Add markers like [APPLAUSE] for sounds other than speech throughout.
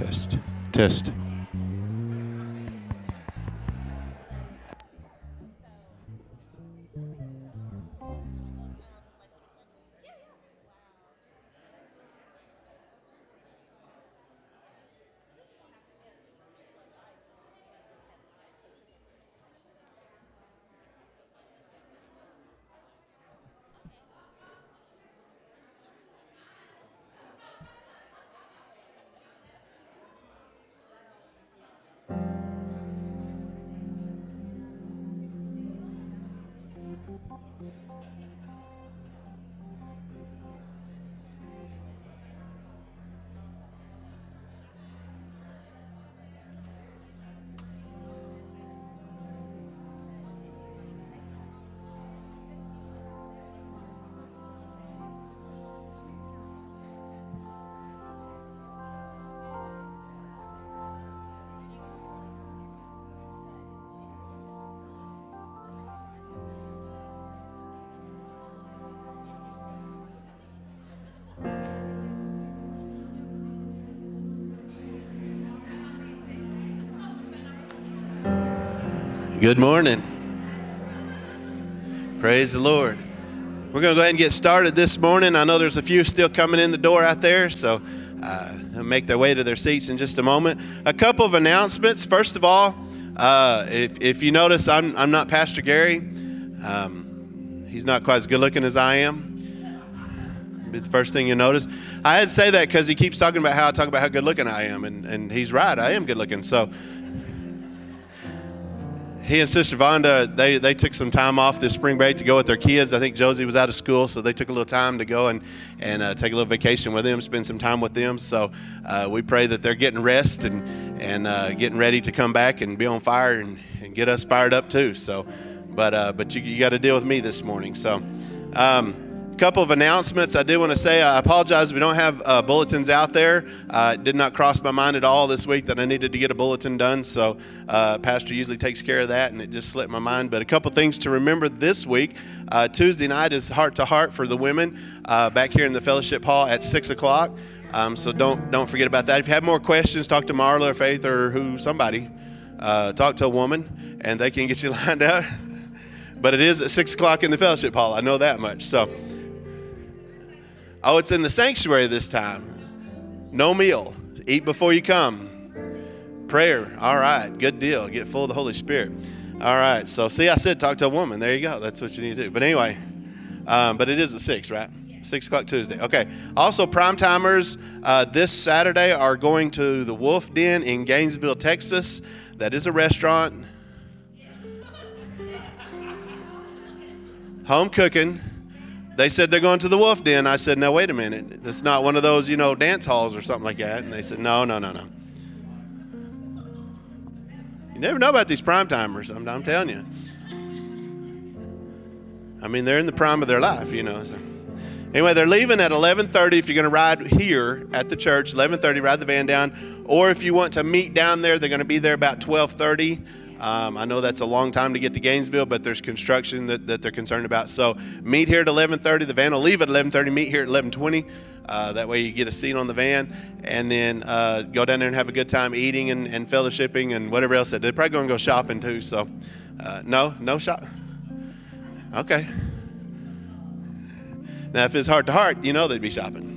Test. Test. Good morning. Praise the Lord. We're going to go ahead and get started this morning. I know there's a few still coming in the door out there, so uh, make their way to their seats in just a moment. A couple of announcements. First of all, uh, if, if you notice, I'm, I'm not Pastor Gary. Um, he's not quite as good looking as I am. Be the first thing you notice. I had to say that because he keeps talking about how I talk about how good looking I am, and, and he's right. I am good looking. So he and Sister Vonda, they, they took some time off this spring break to go with their kids. I think Josie was out of school, so they took a little time to go and, and uh, take a little vacation with them, spend some time with them. So uh, we pray that they're getting rest and, and uh, getting ready to come back and be on fire and, and get us fired up too. So, but, uh, but you, you got to deal with me this morning. So, um, couple of announcements I did want to say. I apologize we don't have uh, bulletins out there. Uh, it did not cross my mind at all this week that I needed to get a bulletin done. So uh, Pastor usually takes care of that, and it just slipped my mind. But a couple things to remember this week. Uh, Tuesday night is heart to heart for the women uh, back here in the fellowship hall at six o'clock. Um, so don't don't forget about that. If you have more questions, talk to Marla or Faith or who somebody. Uh, talk to a woman, and they can get you [LAUGHS] lined up. but it is at six o'clock in the fellowship hall. I know that much. So. Oh, it's in the sanctuary this time. No meal. Eat before you come. Prayer. All right. Good deal. Get full of the Holy Spirit. All right. So, see, I said talk to a woman. There you go. That's what you need to do. But anyway, um, but it is at 6, right? 6 o'clock Tuesday. Okay. Also, prime timers uh, this Saturday are going to the Wolf Den in Gainesville, Texas. That is a restaurant. Home cooking they said they're going to the Wolf Den. I said, no, wait a minute. It's not one of those, you know, dance halls or something like that. And they said, no, no, no, no. You never know about these prime timers. I'm, I'm telling you. I mean, they're in the prime of their life, you know. So. Anyway, they're leaving at 11:30. If you're going to ride here at the church, 11:30, ride the van down. Or if you want to meet down there, they're going to be there about 12:30. Um, I know that's a long time to get to Gainesville, but there's construction that, that they're concerned about. So meet here at 11:30. The van will leave at 11:30. Meet here at 11:20. Uh, that way you get a seat on the van, and then uh, go down there and have a good time eating and, and fellowshipping and whatever else. They're probably going to go shopping too. So uh, no, no shop. Okay. Now, if it's heart to heart, you know they'd be shopping.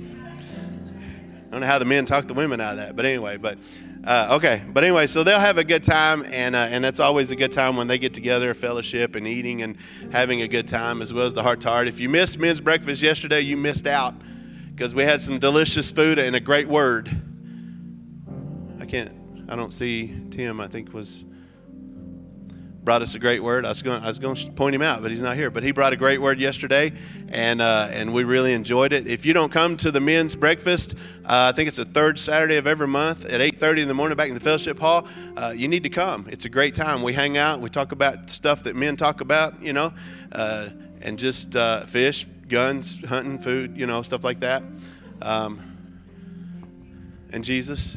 I don't know how the men talk the women out of that, but anyway, but uh, okay, but anyway, so they'll have a good time, and uh, and that's always a good time when they get together, fellowship and eating and having a good time, as well as the heart to heart. If you missed men's breakfast yesterday, you missed out because we had some delicious food and a great word. I can't, I don't see Tim. I think was brought us a great word. I was going I was going to point him out, but he's not here. But he brought a great word yesterday, and uh, and we really enjoyed it. If you don't come to the men's breakfast, uh, I think it's the third Saturday of every month at 8:30 in the morning back in the fellowship hall. Uh, you need to come. It's a great time. We hang out. We talk about stuff that men talk about, you know, uh, and just uh, fish, guns, hunting, food, you know, stuff like that. Um, and Jesus.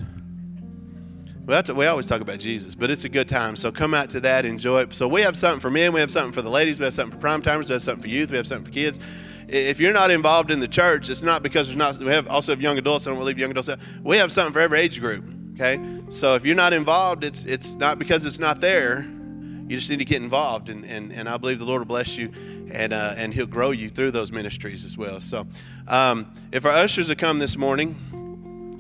Well, we always talk about Jesus, but it's a good time. So come out to that, enjoy it. So we have something for men, we have something for the ladies, we have something for prime timers, we have something for youth, we have something for kids. If you're not involved in the church, it's not because there's not. We have also have young adults. I don't leave young adults out. We have something for every age group. Okay, so if you're not involved, it's it's not because it's not there. You just need to get involved, and, and, and I believe the Lord will bless you, and uh, and He'll grow you through those ministries as well. So, um, if our ushers have come this morning,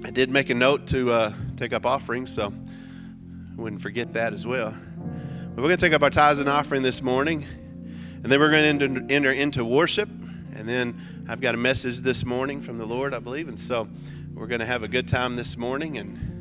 I did make a note to uh, take up offerings, so I wouldn't forget that as well. But we're going to take up our tithes and offering this morning, and then we're going to enter, into worship, and then I've got a message this morning from the Lord, I believe, and so we're going to have a good time this morning and.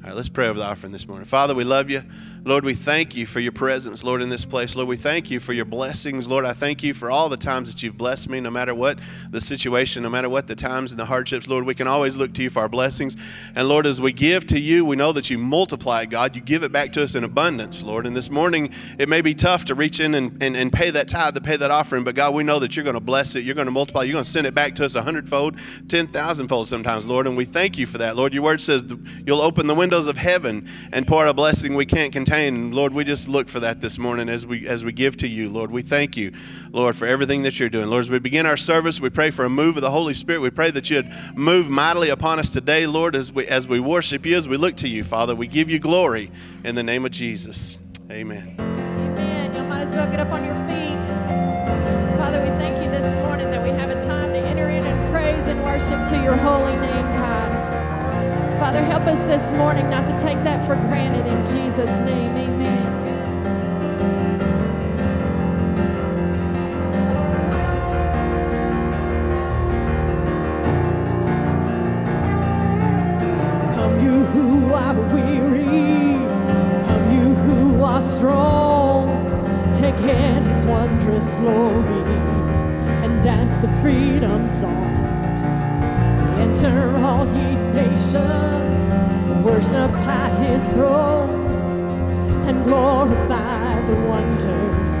All right, let's pray over the offering this morning. Father, we love you. Lord, we thank you for your presence, Lord, in this place. Lord, we thank you for your blessings. Lord, I thank you for all the times that you've blessed me, no matter what the situation, no matter what the times and the hardships. Lord, we can always look to you for our blessings. And Lord, as we give to you, we know that you multiply, God. You give it back to us in abundance, Lord. And this morning, it may be tough to reach in and, and, and pay that tithe, to pay that offering, but God, we know that you're going to bless it. You're going to multiply. You're going to send it back to us a hundredfold, ten thousandfold sometimes, Lord. And we thank you for that, Lord. Your word says you'll open the windows of heaven and pour out a blessing we can't contain Lord, we just look for that this morning as we as we give to you, Lord. We thank you, Lord, for everything that you're doing. Lord, as we begin our service, we pray for a move of the Holy Spirit. We pray that you'd move mightily upon us today, Lord, as we as we worship you, as we look to you, Father. We give you glory in the name of Jesus. Amen. Amen. You might as well get up on your feet. Father, we thank you this morning that we have a time to enter in and praise and worship to your holy name. Father, help us this morning not to take that for granted in Jesus' name. Amen. Come, you who are weary, come, you who are strong, take in his wondrous glory and dance the freedom song. Enter all ye nations, worship at his throne, and glorify the wonders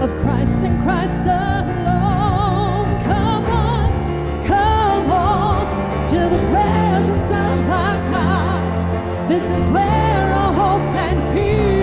of Christ and Christ alone. Come on, come on to the presence of our God. This is where our hope and peace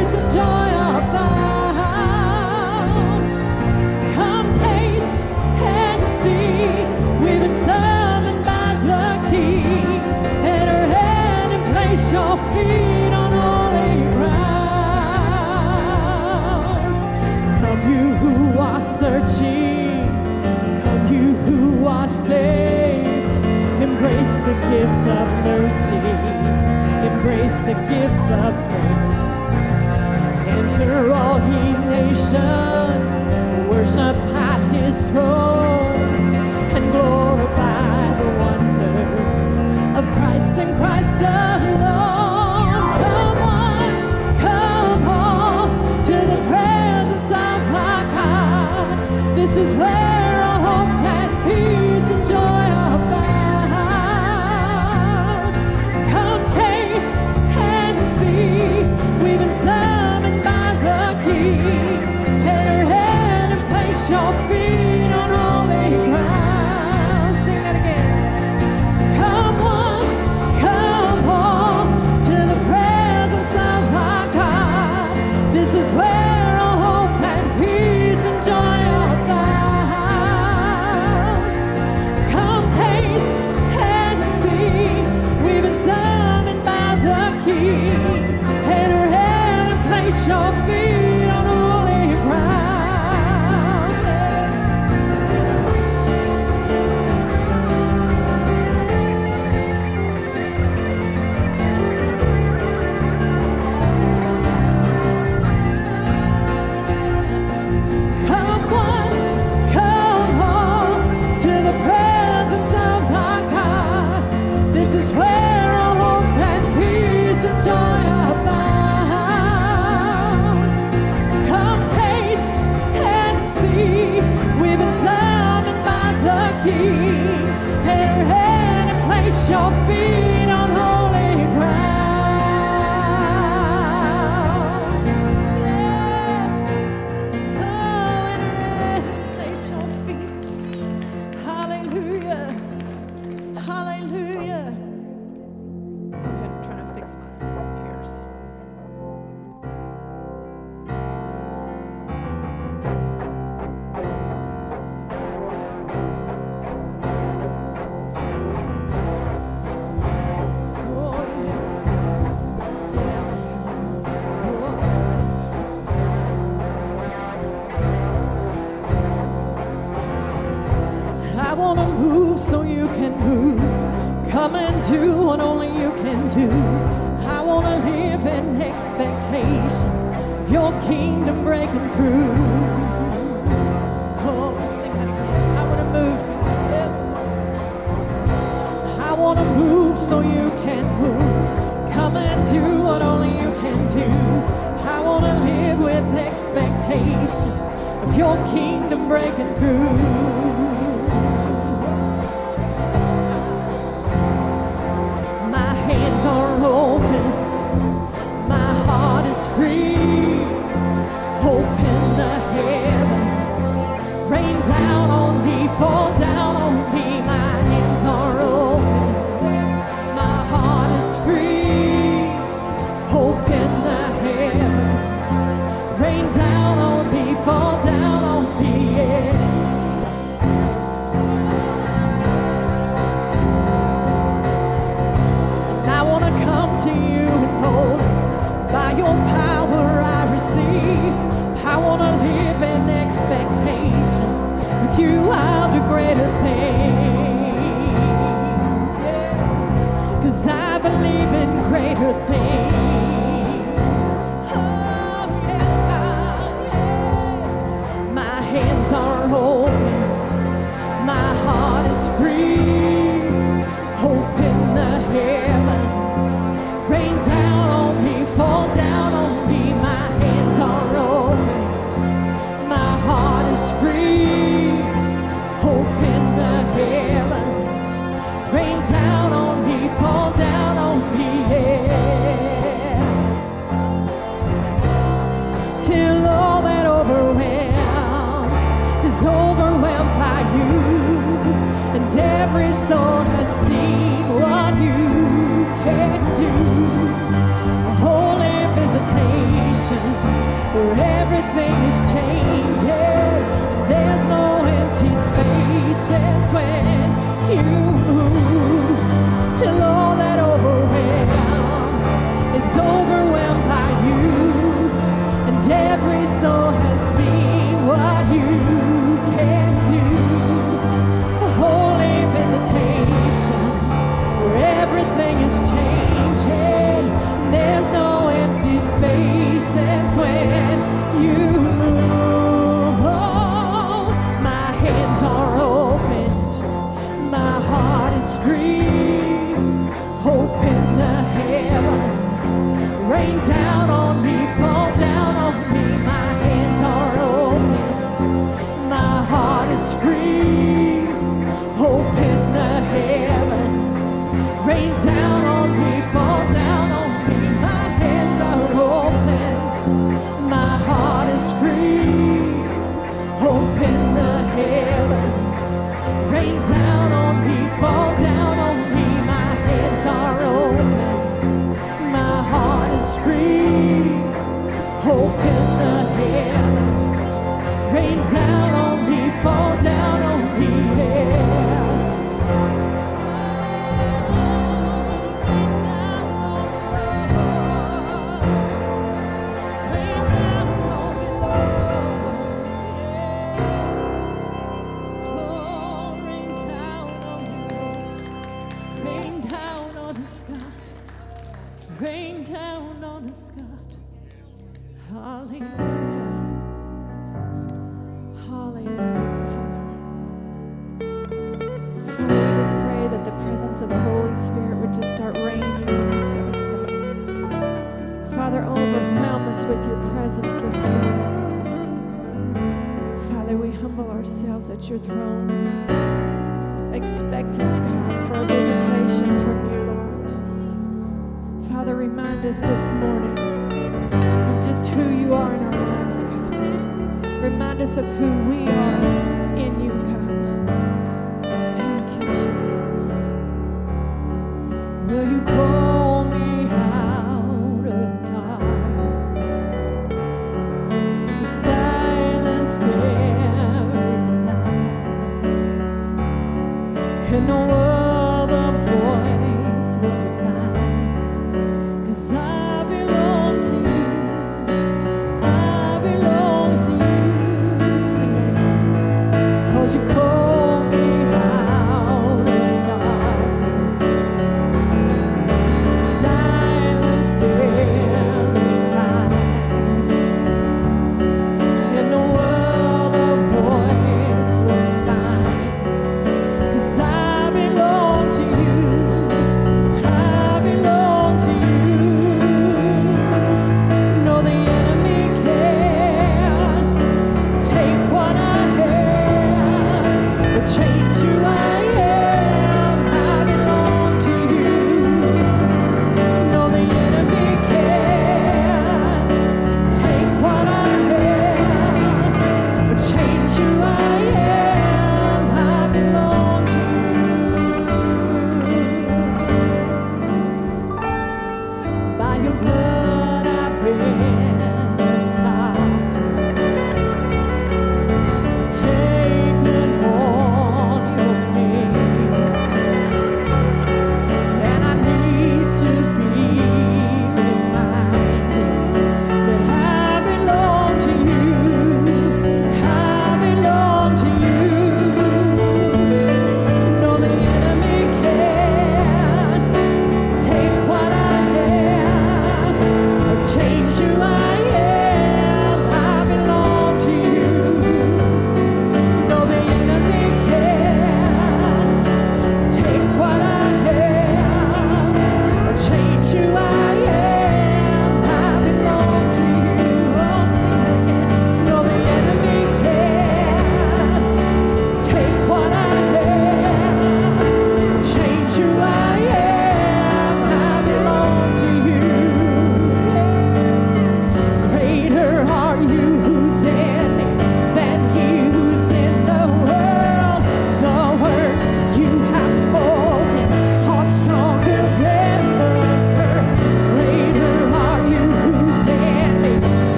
Embrace the gift of praise. Enter all ye nations, worship at his throne, and glorify the wonders of Christ and Christ alone. Come on, come to the presence of our God. This is where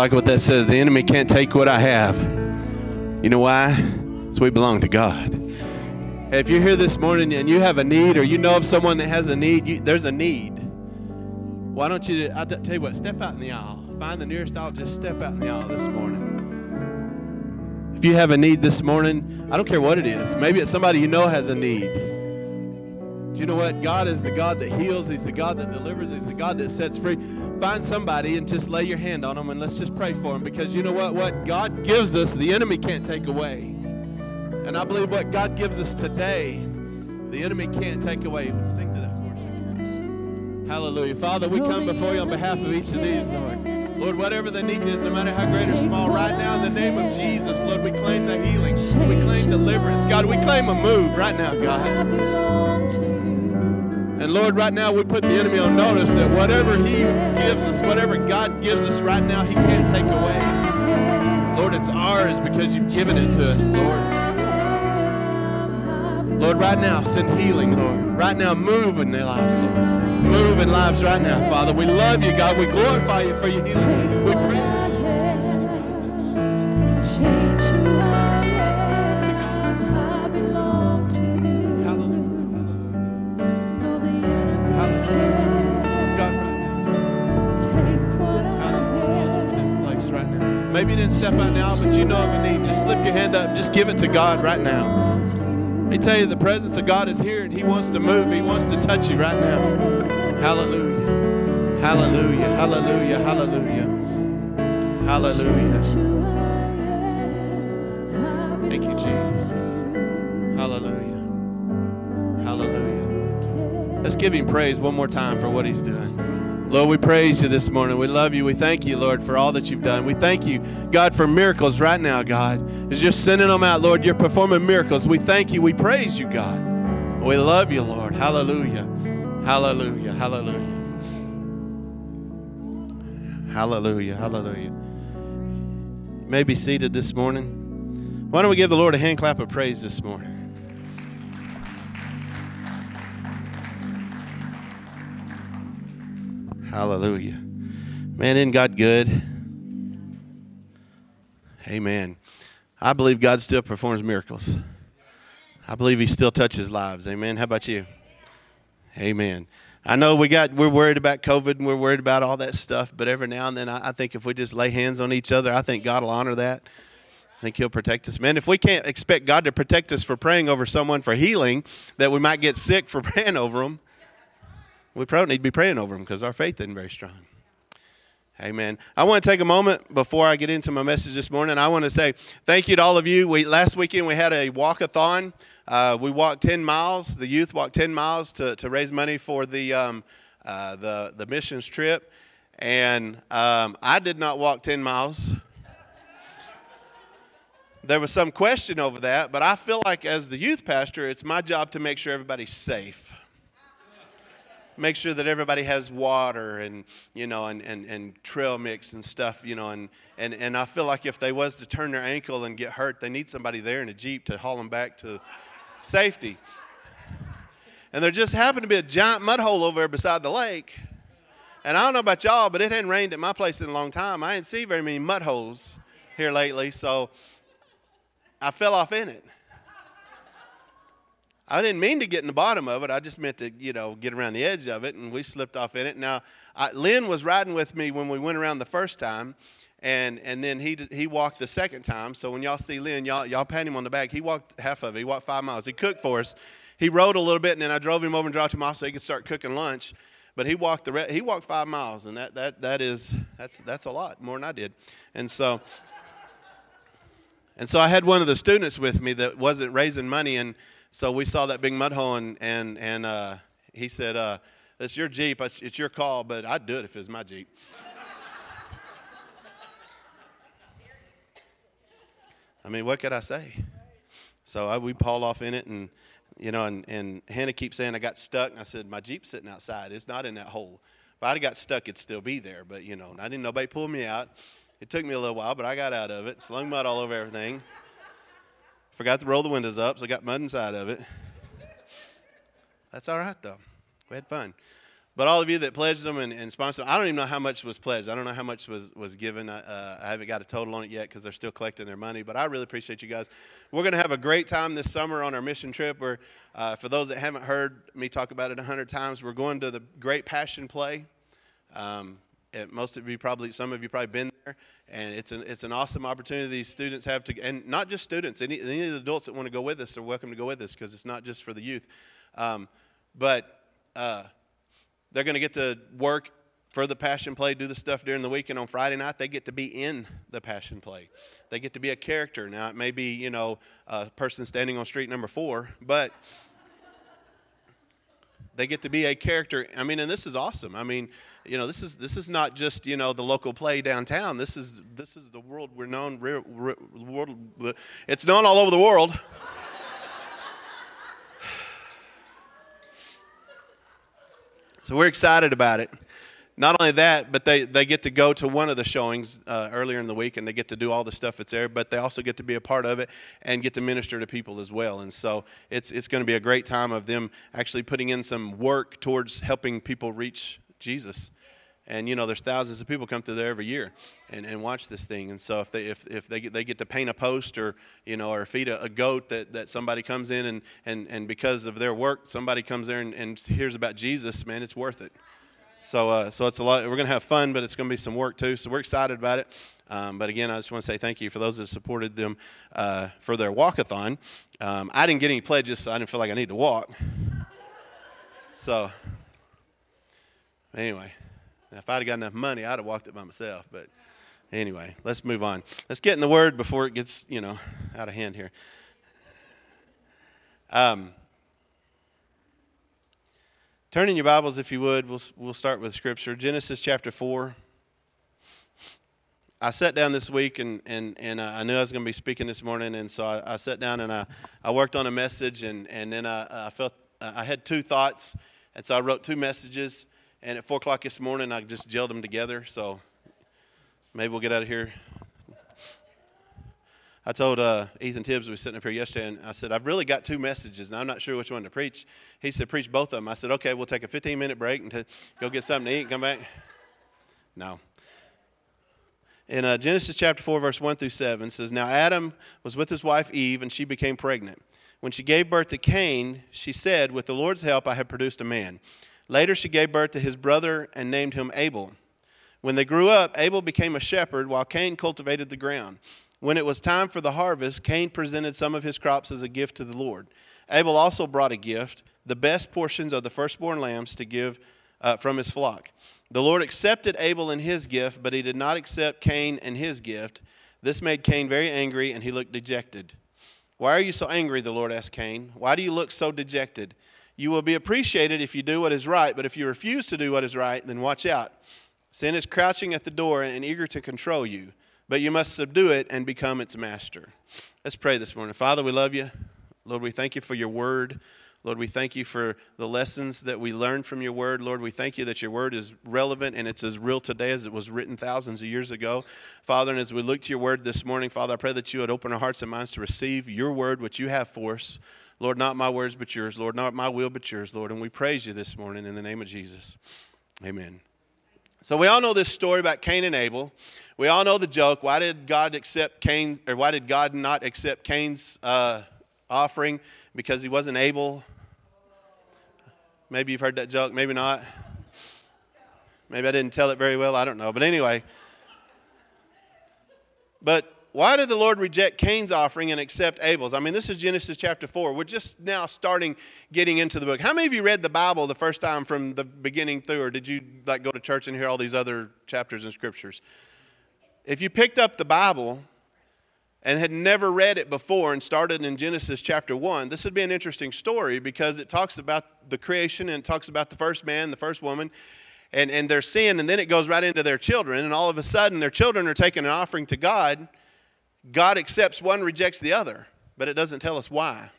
like what that says. The enemy can't take what I have. You know why? So we belong to God. If you're here this morning and you have a need or you know of someone that has a need, you, there's a need. Why don't you, t- tell you what, step out in the aisle. Find the nearest aisle, just step out in the aisle this morning. If you have a need this morning, I don't care what it is. Maybe it's somebody you know has a need. Do you know what? God is the God that heals. He's the God that delivers. He's the God that sets free. Find somebody and just lay your hand on them and let's just pray for them because you know what? What God gives us, the enemy can't take away. And I believe what God gives us today, the enemy can't take away. Sing to that. Hallelujah. Father, we come before you on behalf of each of these, Lord. Lord, whatever the need is, no matter how great or small, right now in the name of Jesus, Lord, we claim the healing. We claim deliverance. God, we claim a move right now, God. And Lord, right now we put the enemy on notice that whatever he gives us, whatever God gives us right now, he can't take away. Lord, it's ours because you've given it to us, Lord. Lord, right now, send healing, Lord. Right now, move in their lives, Lord. Move in lives right now, Father. We love you, God. We glorify you for your healing. We praise Out now, but you know of a need. Just slip your hand up. Just give it to God right now. Let me tell you, the presence of God is here and He wants to move. He wants to touch you right now. Hallelujah. Hallelujah. Hallelujah. Hallelujah. Hallelujah. Thank you, Jesus. Hallelujah. Hallelujah. Let's give Him praise one more time for what He's doing. Lord, we praise you this morning. We love you. We thank you, Lord, for all that you've done. We thank you, God, for miracles right now, God. Is just sending them out, Lord. You're performing miracles. We thank you. We praise you, God. We love you, Lord. Hallelujah. Hallelujah. Hallelujah. Hallelujah. Hallelujah. You may be seated this morning. Why don't we give the Lord a hand clap of praise this morning? Hallelujah. Man, isn't God good? Amen. I believe God still performs miracles. I believe He still touches lives. Amen. How about you? Amen. I know we got we're worried about COVID and we're worried about all that stuff, but every now and then I, I think if we just lay hands on each other, I think God will honor that. I think He'll protect us. Man, if we can't expect God to protect us for praying over someone for healing, that we might get sick for [LAUGHS] praying over them, we probably need to be praying over them because our faith isn't very strong. Amen. I want to take a moment before I get into my message this morning. I want to say thank you to all of you. We last weekend we had a walkathon. Uh, we walked 10 miles. The youth walked 10 miles to, to raise money for the um, uh, the the missions trip, and um, I did not walk 10 miles. There was some question over that, but I feel like as the youth pastor, it's my job to make sure everybody's safe make sure that everybody has water and you know and, and, and trail mix and stuff you know and, and, and i feel like if they was to turn their ankle and get hurt they need somebody there in a jeep to haul them back to safety. And there just happened to be a giant mud hole over there beside the lake. And i don't know about y'all but it hadn't rained at my place in a long time. I didn't see very many mud holes here lately so i fell off in it I didn't mean to get in the bottom of it. I just meant to, you know, get around the edge of it, and we slipped off in it. Now, I, Lynn was riding with me when we went around the first time, and and then he he walked the second time. So when y'all see Lynn, y'all y'all pat him on the back. He walked half of it. He walked five miles. He cooked for us. He rode a little bit, and then I drove him over and dropped him off so he could start cooking lunch. But he walked the re- he walked five miles, and that that that is that's that's a lot more than I did, and so. And so I had one of the students with me that wasn't raising money, and so we saw that big mud hole, and and, and uh, he said, uh, "It's your Jeep. It's, your call, but I'd do it if it was my Jeep." I mean, what could I say? So I, we hauled off in it, and you know, and, and Hannah keeps saying I got stuck, and I said my Jeep's sitting outside. It's not in that hole. If I'd have got stuck, it'd still be there. But, you know, I didn't nobody pull me out. It took me a little while, but I got out of it. Slung mud all over everything. Forgot to roll the windows up, so I got mud inside of it. That's all right, though. We had fun. But all of you that pledged them and, and sponsored them, I don't even know how much was pledged. I don't know how much was, was given. Uh, I haven't got a total on it yet because they're still collecting their money. But I really appreciate you guys. We're going to have a great time this summer on our mission trip. Where, uh, for those that haven't heard me talk about it a hundred times, we're going to the Great Passion Play. Um, most of you probably, some of you probably been and it's an it's an awesome opportunity these students have to, and not just students, any, any of the adults that want to go with us are welcome to go with us because it's not just for the youth, um, but uh, they're going to get to work for the passion play, do the stuff during the week, and on Friday night they get to be in the passion play. They get to be a character. Now it may be you know a person standing on street number four, but they get to be a character. I mean, and this is awesome. I mean, you know, this is this is not just you know the local play downtown. This is this is the world we're known. World, it's known all over the world. [SIGHS] so we're excited about it. Not only that, but they, they get to go to one of the showings uh, earlier in the week and they get to do all the stuff that's there, but they also get to be a part of it and get to minister to people as well. And so it's, it's going to be a great time of them actually putting in some work towards helping people reach Jesus. And you know there's thousands of people come through there every year and, and watch this thing. And so if they if, if they get, they get to paint a post or you know or feed a, a goat that, that somebody comes in and, and and because of their work somebody comes there and, and hears about jesus man it's worth it. So uh, so it's a lot we're going to have fun but it's going to be some work too. So we're excited about it. Um, but again i just want to say thank you for those that supported them uh, for their walkathon. Um, i didn't get any pledges so i didn't feel like i need to walk. So anyway if I'd have got enough money, I'd have walked it by myself. But anyway, let's move on. Let's get in the Word before it gets, you know, out of hand here. Um, turn in your Bibles, if you would. We'll, we'll start with Scripture. Genesis chapter 4. I sat down this week and, and, and I knew I was going to be speaking this morning, and so I, I sat down and I, I worked on a message, and, and then I, I felt I had two thoughts, and so I wrote two messages. And at 4 o'clock this morning, I just gelled them together. So maybe we'll get out of here. I told uh, Ethan Tibbs, we were sitting up here yesterday, and I said, I've really got two messages, and I'm not sure which one to preach. He said, Preach both of them. I said, Okay, we'll take a 15 minute break and go get something to eat and come back. No. In uh, Genesis chapter 4, verse 1 through 7, says, Now Adam was with his wife Eve, and she became pregnant. When she gave birth to Cain, she said, With the Lord's help, I have produced a man. Later, she gave birth to his brother and named him Abel. When they grew up, Abel became a shepherd while Cain cultivated the ground. When it was time for the harvest, Cain presented some of his crops as a gift to the Lord. Abel also brought a gift, the best portions of the firstborn lambs to give uh, from his flock. The Lord accepted Abel and his gift, but he did not accept Cain and his gift. This made Cain very angry, and he looked dejected. Why are you so angry? The Lord asked Cain. Why do you look so dejected? You will be appreciated if you do what is right, but if you refuse to do what is right, then watch out. Sin is crouching at the door and eager to control you, but you must subdue it and become its master. Let's pray this morning. Father, we love you. Lord, we thank you for your word. Lord, we thank you for the lessons that we learned from your word. Lord, we thank you that your word is relevant and it's as real today as it was written thousands of years ago. Father, and as we look to your word this morning, Father, I pray that you would open our hearts and minds to receive your word, which you have for us. Lord, not my words, but yours. Lord, not my will, but yours, Lord. And we praise you this morning in the name of Jesus. Amen. So we all know this story about Cain and Abel. We all know the joke. Why did God accept Cain, or why did God not accept Cain's uh, offering? Because he wasn't able. Maybe you've heard that joke, maybe not. Maybe I didn't tell it very well. I don't know. But anyway. But why did the Lord reject Cain's offering and accept Abel's? I mean, this is Genesis chapter 4. We're just now starting getting into the book. How many of you read the Bible the first time from the beginning through, or did you like go to church and hear all these other chapters and scriptures? If you picked up the Bible and had never read it before and started in Genesis chapter 1, this would be an interesting story because it talks about the creation and it talks about the first man, the first woman, and, and their sin, and then it goes right into their children, and all of a sudden their children are taking an offering to God God accepts one, rejects the other, but it doesn't tell us why.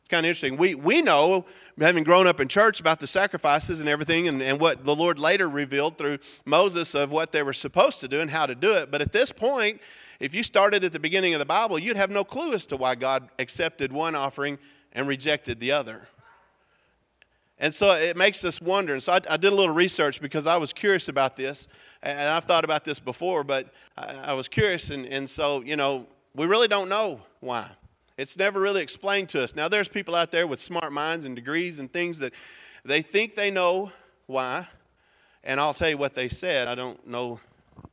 It's kind of interesting. We, we know, having grown up in church, about the sacrifices and everything, and, and what the Lord later revealed through Moses of what they were supposed to do and how to do it. But at this point, if you started at the beginning of the Bible, you'd have no clue as to why God accepted one offering and rejected the other. And so it makes us wonder. And so I, I, did a little research because I was curious about this. And I've thought about this before, but I, I was curious. And, and so, you know, we really don't know why. It's never really explained to us. Now, there's people out there with smart minds and degrees and things that they think they know why. And I'll tell you what they said. I don't know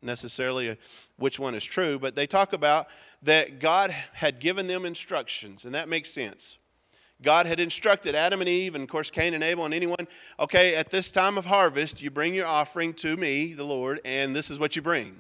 necessarily uh, which one is true, but they talk about that God had given them instructions, and that makes sense. God had instructed Adam and Eve, and of course Cain and Abel, and anyone, okay, at this time of harvest, you bring your offering to me, the Lord, and this is what you bring.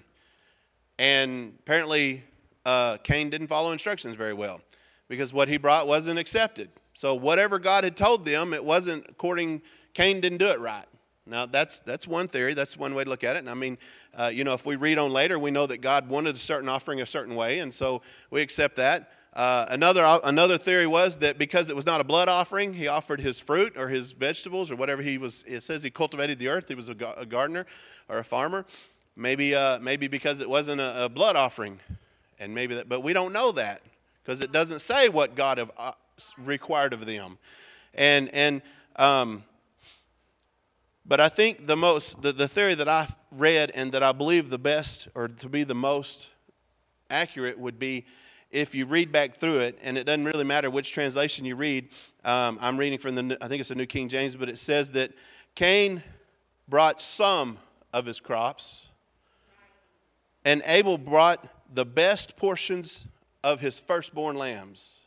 And apparently, uh, Cain didn't follow instructions very well because what he brought wasn't accepted. So whatever God had told them, it wasn't according. Cain didn't do it right. Now that's that's one theory. That's one way to look at it. And I mean, uh, you know, if we read on later, we know that God wanted a certain offering a certain way, and so we accept that. Uh, another another theory was that because it was not a blood offering, he offered his fruit or his vegetables or whatever he was. It says he cultivated the earth. He was a, a gardener or a farmer. Maybe uh, maybe because it wasn't a, a blood offering, and maybe that. But we don't know that because it doesn't say what God have uh, required of them. And, and, um, but I think the most, the, the theory that I read and that I believe the best or to be the most accurate would be if you read back through it, and it doesn't really matter which translation you read. Um, I'm reading from the, I think it's the New King James, but it says that Cain brought some of his crops, and Abel brought the best portions of his firstborn lambs.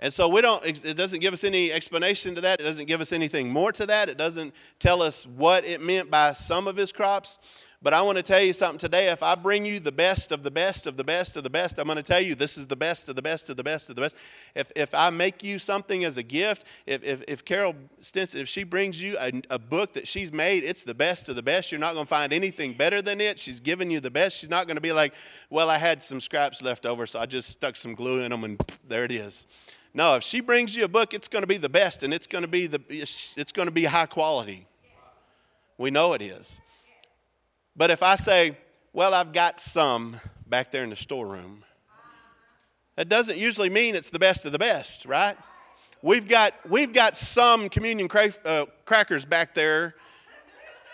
And so we don't, it doesn't give us any explanation to that. It doesn't give us anything more to that. It doesn't tell us what it meant by some of his crops. But I want to tell you something today. If I bring you the best of the best of the best of the best, I'm going to tell you this is the best of the best of the best of the best. If, if I make you something as a gift, if, if, if Carol Stinson, if she brings you a, a book that she's made, it's the best of the best. You're not going to find anything better than it. She's giving you the best. She's not going to be like, well, I had some scraps left over, so I just stuck some glue in them and there it is. No, if she brings you a book, it's going to be the best and it's going to be the it's going to be high quality. We know it is. But if I say, well, I've got some back there in the storeroom, that doesn't usually mean it's the best of the best, right? We've got, we've got some communion cra- uh, crackers back there.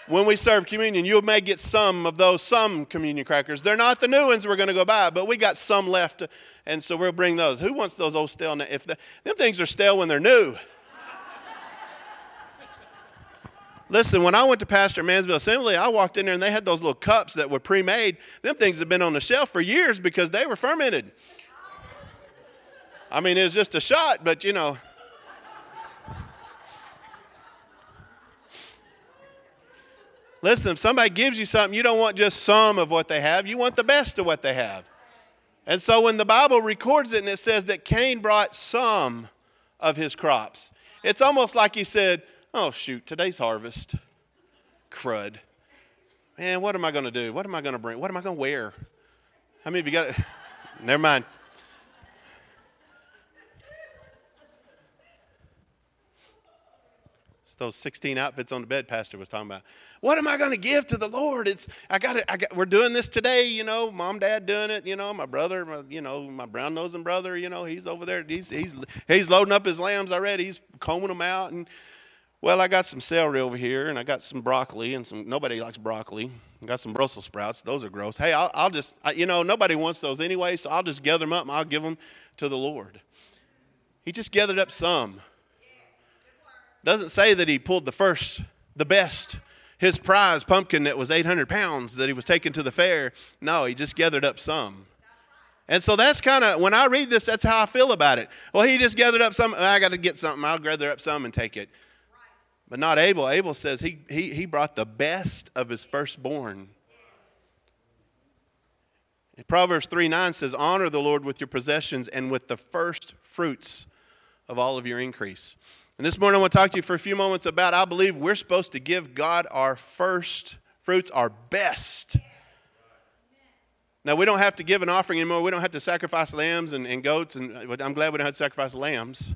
When we serve communion, you may get some of those, some communion crackers. They're not the new ones we're going to go buy, but we got some left, and so we'll bring those. Who wants those old stale? If the, them things are stale when they're new, Listen, when I went to Pastor Mannsville Assembly, I walked in there and they had those little cups that were pre made. Them things have been on the shelf for years because they were fermented. I mean, it was just a shot, but you know. Listen, if somebody gives you something, you don't want just some of what they have, you want the best of what they have. And so when the Bible records it and it says that Cain brought some of his crops, it's almost like he said, Oh, shoot, today's harvest. Crud. Man, what am I going to do? What am I going to bring? What am I going to wear? How many of you got it? [LAUGHS] Never mind. It's those 16 outfits on the bed pastor was talking about. What am I going to give to the Lord? It's I got it. I got, we're doing this today, you know, mom, dad doing it, you know, my brother, my, you know, my brown nosing brother, you know, he's over there. He's, he's, he's loading up his lambs already. He's combing them out and well, I got some celery over here, and I got some broccoli, and some nobody likes broccoli. I got some Brussels sprouts; those are gross. Hey, I'll, I'll just, I, you know, nobody wants those anyway, so I'll just gather them up and I'll give them to the Lord. He just gathered up some. Doesn't say that he pulled the first, the best, his prize pumpkin that was 800 pounds that he was taking to the fair. No, he just gathered up some. And so that's kind of, when I read this, that's how I feel about it. Well, he just gathered up some, I got to get something, I'll gather up some and take it. But not Abel. Abel says he, he, he brought the best of his firstborn. Proverbs 3 9 says, Honor the Lord with your possessions and with the first fruits of all of your increase. And this morning I want to talk to you for a few moments about I believe we're supposed to give God our first fruits, our best. Now, we don't have to give an offering anymore. We don't have to sacrifice lambs and, and goats. And I'm glad we don't have to sacrifice lambs.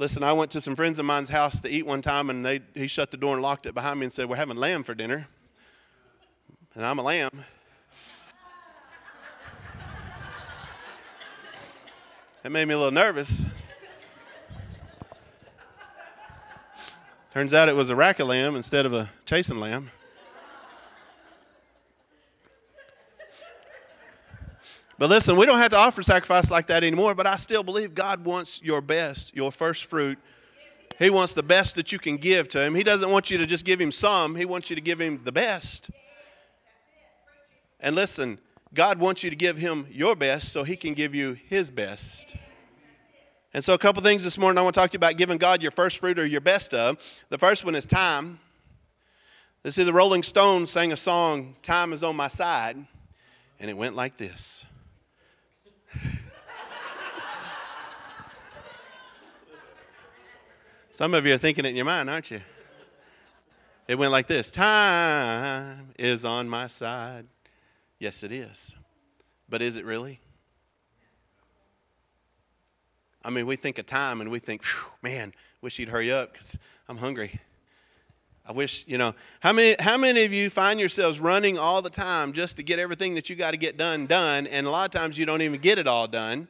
Listen, I went to some friends of mine's house to eat one time, and they, he shut the door and locked it behind me and said, We're having lamb for dinner. And I'm a lamb. That made me a little nervous. Turns out it was a rack of lamb instead of a chasing lamb. But listen, we don't have to offer sacrifice like that anymore, but I still believe God wants your best, your first fruit. He wants the best that you can give to Him. He doesn't want you to just give Him some, He wants you to give Him the best. And listen, God wants you to give Him your best so He can give you His best. And so, a couple things this morning I want to talk to you about giving God your first fruit or your best of. The first one is time. Let's see, the Rolling Stones sang a song, Time is on My Side, and it went like this. Some of you are thinking it in your mind, aren't you? It went like this Time is on my side. Yes, it is. But is it really? I mean, we think of time and we think, man, wish he'd hurry up because I'm hungry. I wish, you know, how many, how many of you find yourselves running all the time just to get everything that you got to get done, done, and a lot of times you don't even get it all done?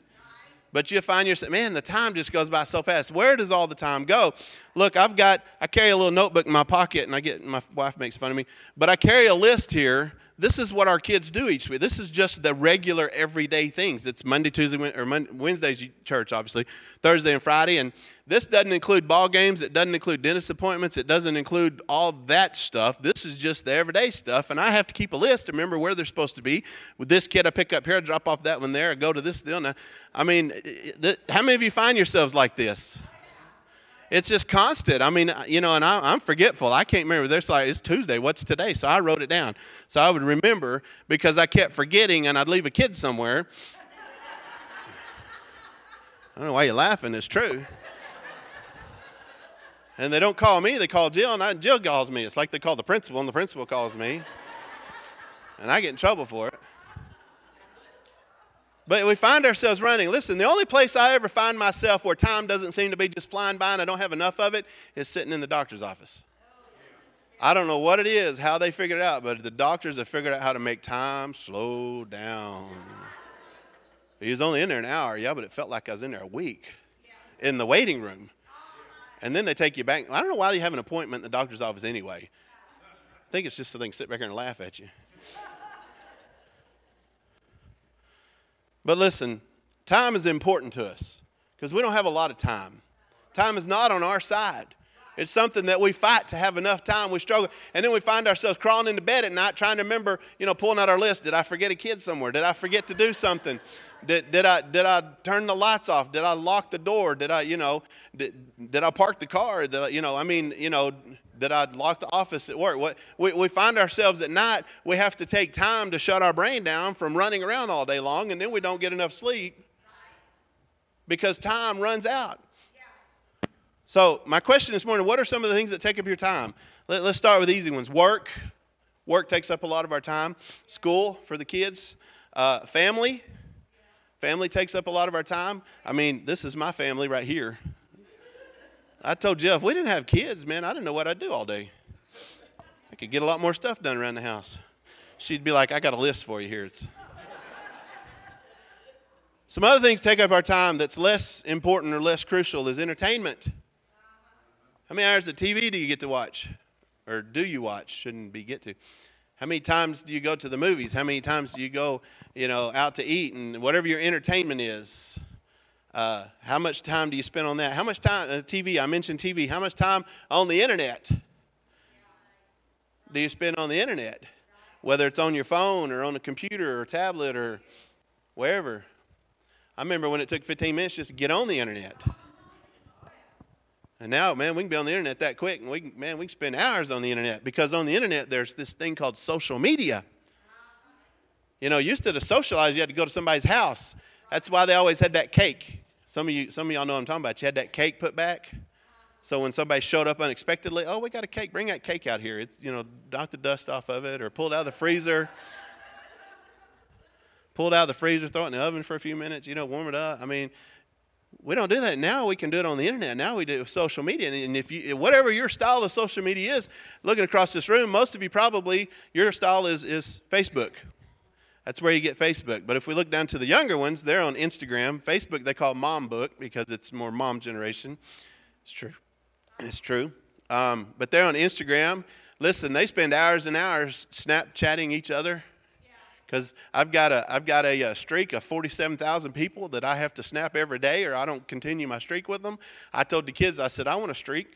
But you find yourself, man, the time just goes by so fast. Where does all the time go? Look, I've got, I carry a little notebook in my pocket, and I get, my wife makes fun of me, but I carry a list here. This is what our kids do each week. This is just the regular everyday things. It's Monday, Tuesday, or Monday, Wednesday's church, obviously, Thursday and Friday, and this doesn't include ball games. It doesn't include dentist appointments. It doesn't include all that stuff. This is just the everyday stuff, and I have to keep a list to remember where they're supposed to be. With this kid, I pick up here, I drop off that one there, I go to this deal. Now, I mean, how many of you find yourselves like this? It's just constant. I mean, you know, and I, am forgetful. I can't remember. There's like, it's Tuesday. What's today? So I wrote it down. So I would remember because I kept forgetting and I'd leave a kid somewhere. I don't know why you're laughing. It's true. And they don't call me, they call Jill, and I, Jill calls me. It's like they call the principal, and the principal calls me. And I get in trouble for it. But we find ourselves running. Listen, the only place I ever find myself where time doesn't seem to be just flying by and I don't have enough of it is sitting in the doctor's office. I don't know what it is, how they figured it out, but the doctors have figured out how to make time slow down. He was only in there an hour, yeah, but it felt like I was in there a week in the waiting room. And then they take you back. I don't know why you have an appointment in the doctor's office anyway. I think it's just so they can sit back here and laugh at you. But listen, time is important to us because we don't have a lot of time. Time is not on our side. It's something that we fight to have enough time. We struggle. And then we find ourselves crawling into bed at night trying to remember, you know, pulling out our list. Did I forget a kid somewhere? Did I forget to do something? Did, did, I, did I turn the lights off? Did I lock the door? Did I, you know, did, did I park the car? Did I, you know, I mean, you know, did I'd lock the office at work? What, we, we find ourselves at night, we have to take time to shut our brain down from running around all day long, and then we don't get enough sleep because time runs out. So, my question this morning what are some of the things that take up your time? Let, us start with easy ones work. Work takes up a lot of our time. School for the kids. Uh, family. Family takes up a lot of our time. I mean, this is my family right here. I told Jeff, we didn't have kids, man. I didn't know what I'd do all day. I could get a lot more stuff done around the house. She'd be like, I got a list for you here. It's... Some other things take up our time that's less important or less crucial is entertainment. How many hours of TV do you get to watch? Or do you watch? Shouldn't be get to. How many times do you go to the movies? How many times do you go, you know, out to eat and whatever your entertainment is? Uh, how much time do you spend on that? How much time, uh, TV, I mentioned TV, how much time on the internet do you spend on the internet? Whether it's on your phone or on a computer or tablet or wherever. I remember when it took 15 minutes just to get on the internet. And now, man, we can be on the internet that quick, and we can, man, we can spend hours on the internet because on the internet there's this thing called social media. You know, used to to socialize, you had to go to somebody's house. That's why they always had that cake. Some of you, some of y'all know what I'm talking about. You had that cake put back. So when somebody showed up unexpectedly, oh, we got a cake. Bring that cake out here. It's you know, knock the dust off of it, or pull it out of the freezer. [LAUGHS] pull it out of the freezer, throw it in the oven for a few minutes. You know, warm it up. I mean, We don't do that now. We can do it on the internet. Now we do it with social media. And if you, whatever your style of social media is, looking across this room, most of you probably your style is is Facebook. That's where you get Facebook. But if we look down to the younger ones, they're on Instagram. Facebook they call Mom Book because it's more mom generation. It's true. It's true. Um, but they're on Instagram. Listen, they spend hours and hours Snapchatting each other because I've got a I've got a, a streak of 47,000 people that I have to snap every day, or I don't continue my streak with them. I told the kids, I said, I want a streak.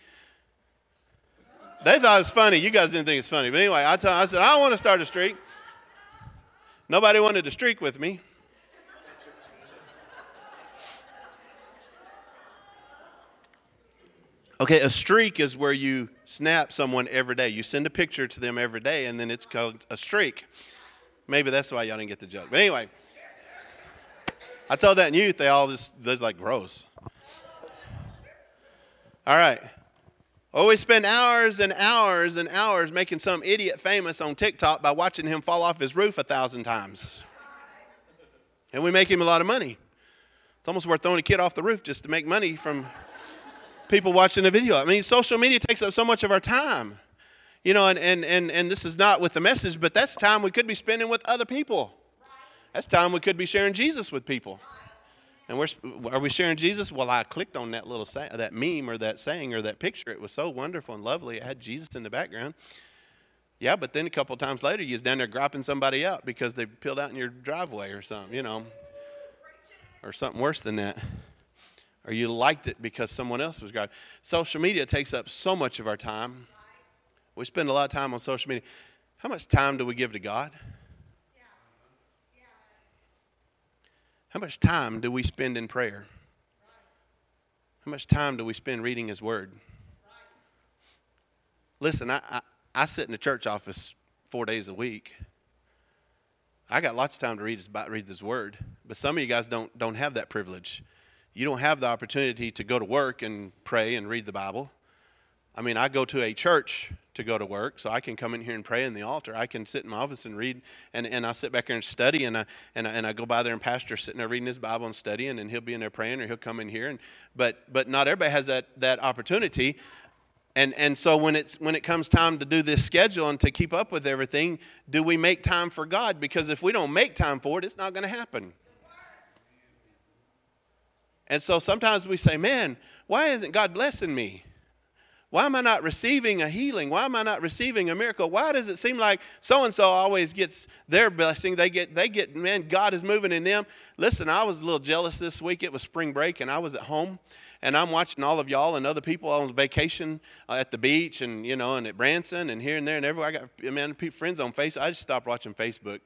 They thought it was funny. You guys didn't think it's funny, but anyway, I told I said I want to start a streak. Nobody wanted to streak with me. Okay, a streak is where you snap someone every day. You send a picture to them every day, and then it's called a streak. Maybe that's why y'all didn't get the joke. But anyway, I told that in youth, they all just, they like, gross. All right. Oh, we spend hours and hours and hours making some idiot famous on TikTok by watching him fall off his roof a thousand times. And we make him a lot of money. It's almost worth throwing a kid off the roof just to make money from people watching the video. I mean, social media takes up so much of our time. You know, and, and, and, and this is not with the message, but that's time we could be spending with other people. That's time we could be sharing Jesus with people. And we're, are we sharing Jesus? Well, I clicked on that little that meme or that saying or that picture. It was so wonderful and lovely. It had Jesus in the background. Yeah, but then a couple times later, you was down there griping somebody out because they peeled out in your driveway or something, you know, or something worse than that. Or you liked it because someone else was griping. Social media takes up so much of our time. We spend a lot of time on social media. How much time do we give to God? How much time do we spend in prayer? How much time do we spend reading His Word? Listen, I, I, I sit in the church office four days a week. I got lots of time to read his, read this word, but some of you guys don't, don't have that privilege. You don't have the opportunity to go to work and pray and read the Bible. I mean, I go to a church to go to work, so I can come in here and pray in the altar. I can sit in my office and read, and, and I sit back here and study, and I, and, I, and I go by there and pastor sitting there reading his Bible and studying, and he'll be in there praying, or he'll come in here. And, but, but not everybody has that, that opportunity. And, and so when, it's, when it comes time to do this schedule and to keep up with everything, do we make time for God? Because if we don't make time for it, it's not going to happen. And so sometimes we say, man, why isn't God blessing me? Why am I not receiving a healing? Why am I not receiving a miracle? Why does it seem like so and so always gets their blessing? They get, they get, man, God is moving in them. Listen, I was a little jealous this week. It was spring break and I was at home and I'm watching all of y'all and other people on vacation uh, at the beach and, you know, and at Branson and here and there and everywhere. I got, man, friends on Facebook. I just stopped watching Facebook.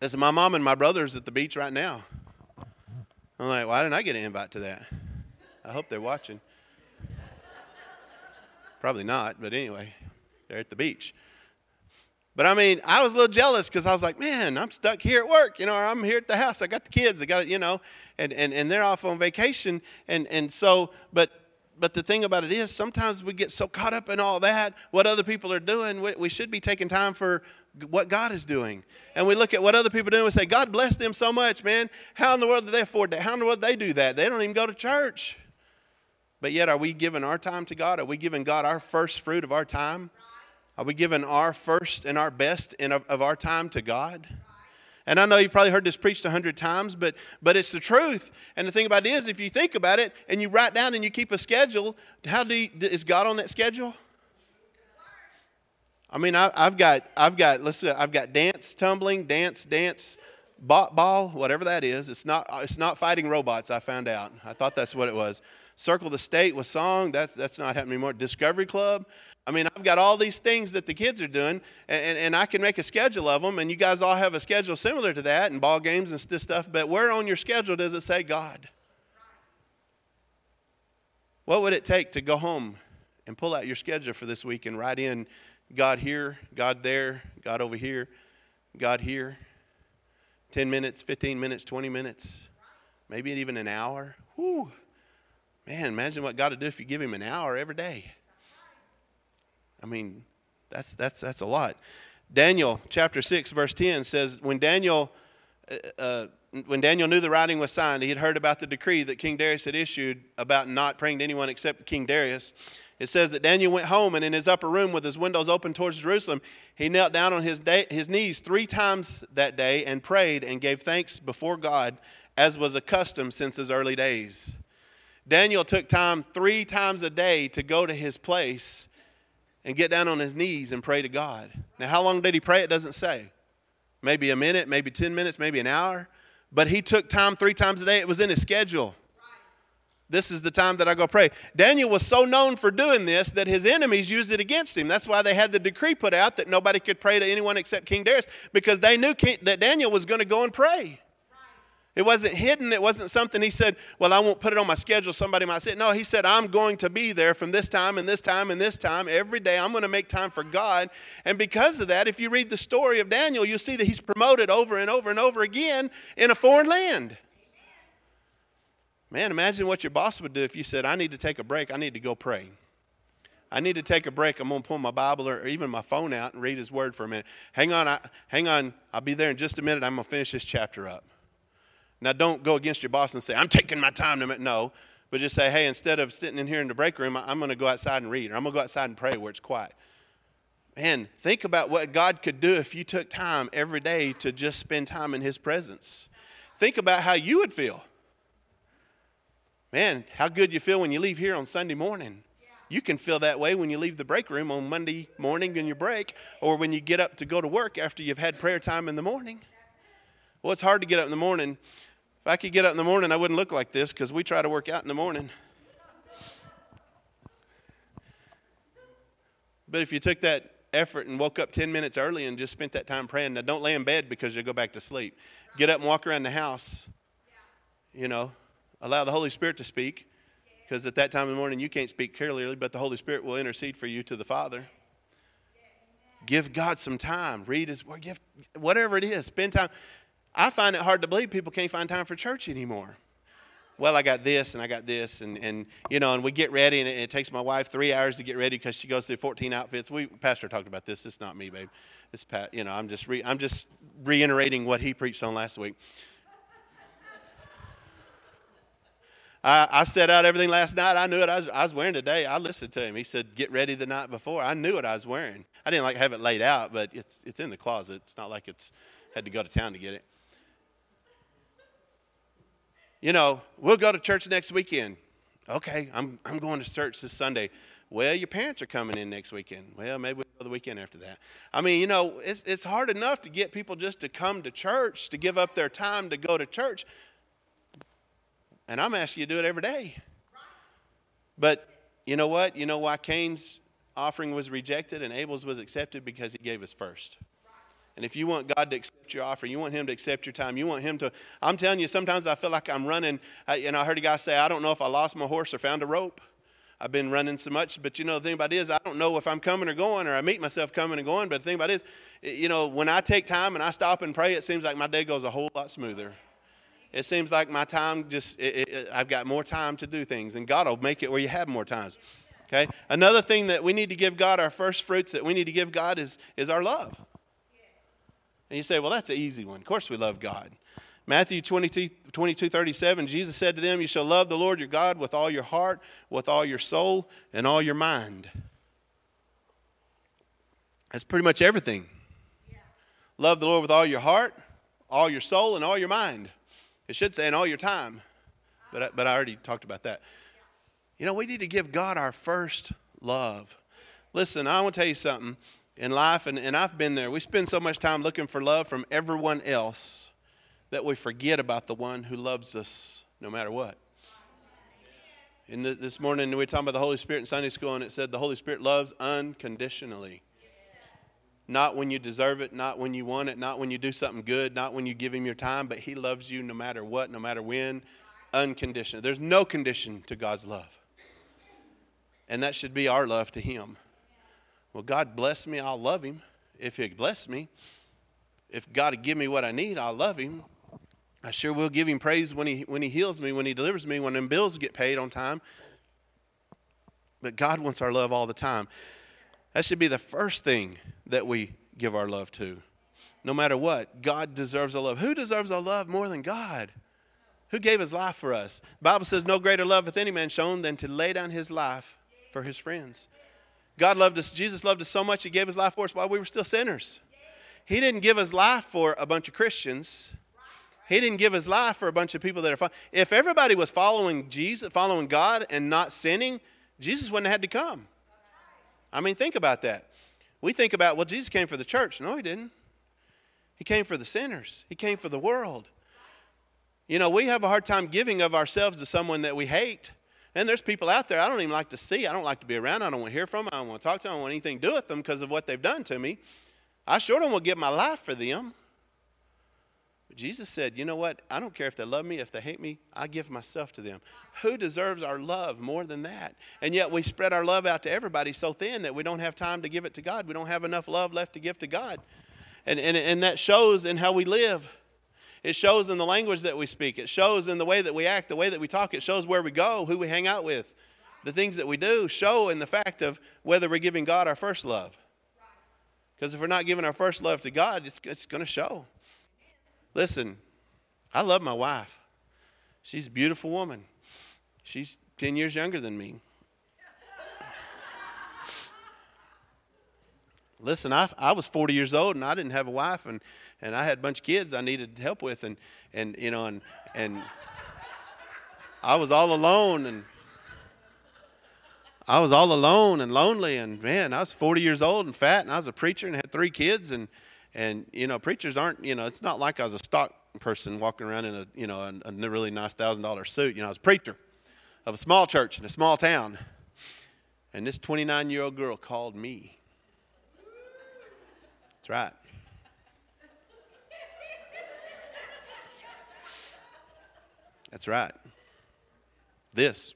Listen, my mom and my brother's at the beach right now. I'm like, why didn't I get an invite to that? I hope they're watching. Probably not, but anyway, they're at the beach. But I mean, I was a little jealous because I was like, man, I'm stuck here at work, you know, or I'm here at the house. I got the kids, I got, you know, and, and, and they're off on vacation. And, and so, but, but the thing about it is, sometimes we get so caught up in all that, what other people are doing, we, we should be taking time for what God is doing. And we look at what other people doing and we say, God bless them so much, man. How in the world do they afford that? How in the world do they do that? They don't even go to church. But yet, are we giving our time to God? Are we giving God our first fruit of our time? Are we giving our first and our best in, of our time to God? And I know you've probably heard this preached a hundred times, but but it's the truth. And the thing about it is, if you think about it and you write down and you keep a schedule, how do you, is God on that schedule? I mean, I, have got I've got let's see, I've got dance, tumbling, dance, dance, ball, whatever that is. It's not it's not fighting robots. I found out. I thought that's what it was. Circle the State with song. That's, that's not happening anymore. Discovery Club. I mean, I've got all these things that the kids are doing, and, and, I can make a schedule of them, and you guys all have a schedule similar to that, and ball games and this stuff, but where on your schedule does it say God? What would it take to go home and pull out your schedule for this week and write in God here, God there, God over here, God here? 10 minutes, 15 minutes, 20 minutes, maybe even an hour. Whew. Man, imagine what God would do if you give him an hour every day. I mean, that's, that's, that's a lot. Daniel chapter 6, verse 10 says, When Daniel uh, uh, when Daniel knew the writing was signed, he had heard about the decree that King Darius had issued about not praying to anyone except King Darius. It says that Daniel went home and in his upper room with his windows open towards Jerusalem, he knelt down on his, day, his knees three times that day and prayed and gave thanks before God as was accustomed since his early days. Daniel took time three times a day to go to his place and get down on his knees and pray to God. Now, how long did he pray? It doesn't say. Maybe a minute, maybe 10 minutes, maybe an hour. But he took time three times a day. It was in his schedule. This is the time that I go pray. Daniel was so known for doing this that his enemies used it against him. That's why they had the decree put out that nobody could pray to anyone except King Darius because they knew King, that Daniel was going to go and pray. It wasn't hidden. It wasn't something he said, Well, I won't put it on my schedule. Somebody might say, No, he said, I'm going to be there from this time and this time and this time every day. I'm going to make time for God. And because of that, if you read the story of Daniel, you'll see that he's promoted over and over and over again in a foreign land. Man, imagine what your boss would do if you said, I need to take a break. I need to go pray. I need to take a break. I'm going to pull my Bible or even my phone out and read his word for a minute. Hang on, I, hang on. I'll be there in just a minute. I'm going to finish this chapter up. Now, don't go against your boss and say, I'm taking my time to No, but just say, hey, instead of sitting in here in the break room, I'm going to go outside and read, or I'm going to go outside and pray where it's quiet. Man, think about what God could do if you took time every day to just spend time in His presence. Think about how you would feel. Man, how good you feel when you leave here on Sunday morning. You can feel that way when you leave the break room on Monday morning in your break, or when you get up to go to work after you've had prayer time in the morning. Well, it's hard to get up in the morning I could get up in the morning, I wouldn't look like this because we try to work out in the morning. But if you took that effort and woke up 10 minutes early and just spent that time praying, now don't lay in bed because you'll go back to sleep. Get up and walk around the house. You know, allow the Holy Spirit to speak because at that time in the morning you can't speak clearly, but the Holy Spirit will intercede for you to the Father. Give God some time. Read His Word. Give whatever it is. Spend time. I find it hard to believe people can't find time for church anymore. Well, I got this and I got this, and, and you know, and we get ready, and it, it takes my wife three hours to get ready because she goes through 14 outfits. We pastor talked about this. It's not me, babe. It's Pat. You know, I'm just re, I'm just reiterating what he preached on last week. I, I set out everything last night. I knew it. I was, I was wearing today. I listened to him. He said, "Get ready the night before." I knew what I was wearing. I didn't like have it laid out, but it's it's in the closet. It's not like it's had to go to town to get it you know, we'll go to church next weekend. Okay, I'm, I'm going to church this Sunday. Well, your parents are coming in next weekend. Well, maybe we'll go the weekend after that. I mean, you know, it's, it's hard enough to get people just to come to church, to give up their time to go to church. And I'm asking you to do it every day. But you know what? You know why Cain's offering was rejected and Abel's was accepted? Because he gave us first. And if you want God to accept your offering, you want Him to accept your time, you want Him to. I'm telling you, sometimes I feel like I'm running. and I heard a guy say, I don't know if I lost my horse or found a rope. I've been running so much, but you know, the thing about it is, I don't know if I'm coming or going, or I meet myself coming and going. But the thing about it is, you know, when I take time and I stop and pray, it seems like my day goes a whole lot smoother. It seems like my time just, it, it, I've got more time to do things, and God will make it where you have more times. Okay? Another thing that we need to give God, our first fruits that we need to give God is, is our love. And you say, well, that's an easy one. Of course, we love God. Matthew 22, 22 37, Jesus said to them, You shall love the Lord your God with all your heart, with all your soul, and all your mind. That's pretty much everything. Yeah. Love the Lord with all your heart, all your soul, and all your mind. It should say, and all your time. But I, but I already talked about that. You know, we need to give God our first love. Listen, I want to tell you something in life, and, and I've been there. We spend so much time looking for love from everyone else that we forget about the one who loves us no matter what. In this morning, we were talking about the Holy Spirit in Sunday school, and it said the Holy Spirit loves unconditionally. Not when you deserve it, not when you want it, not when you do something good, not when you give Him your time, but He loves you no matter what, no matter when, unconditional. There's no condition to God's love. And that should be our love to Him. Well, God bless me, I'll love him. If he bless me, if God give me what I need, I'll love him. I sure will give him praise when he, when he heals me, when he delivers me, when them bills get paid on time. But God wants our love all the time. That should be the first thing that we give our love to. no matter what. God deserves our love. Who deserves our love more than God? Who gave his life for us? The Bible says, No greater love hath any man shown than to lay down his life for his friends. God loved us, Jesus loved us so much, he gave his life for us while we were still sinners. He didn't give his life for a bunch of Christians. He didn't give his life for a bunch of people that are following. If everybody was following Jesus, following God and not sinning, Jesus wouldn't have had to come. I mean, think about that. We think about, well, Jesus came for the church. No, he didn't. He came for the sinners, he came for the world. You know, we have a hard time giving of ourselves to someone that we hate. And there's people out there I don't even like to see. I don't like to be around. I don't want to hear from. I don't want to talk to them. I don't want anything to do with them because of what they've done to me. I sure don't want to give my life for them. But Jesus said, you know what? I don't care if they love me, if they hate me, I give myself to them. Who deserves our love more than that? And yet we spread our love out to everybody so thin that we don't have time to give it to God. We don't have enough love left to give to God. And, and, and that shows in how we live. It shows in the language that we speak. It shows in the way that we act, the way that we talk. It shows where we go, who we hang out with. The things that we do show in the fact of whether we're giving God our first love. Because if we're not giving our first love to God, it's, it's going to show. Listen, I love my wife. She's a beautiful woman. She's 10 years younger than me. Listen, I, I was 40 years old and I didn't have a wife and, and I had a bunch of kids I needed help with and, and you know, and, and I was all alone and I was all alone and lonely, and man, I was 40 years old and fat, and I was a preacher and had three kids, and and you know, preachers aren't, you know, it's not like I was a stock person walking around in a, you know, a, a really nice thousand dollar suit. You know, I was a preacher of a small church in a small town, and this 29 year old girl called me. That's right. That's right. This.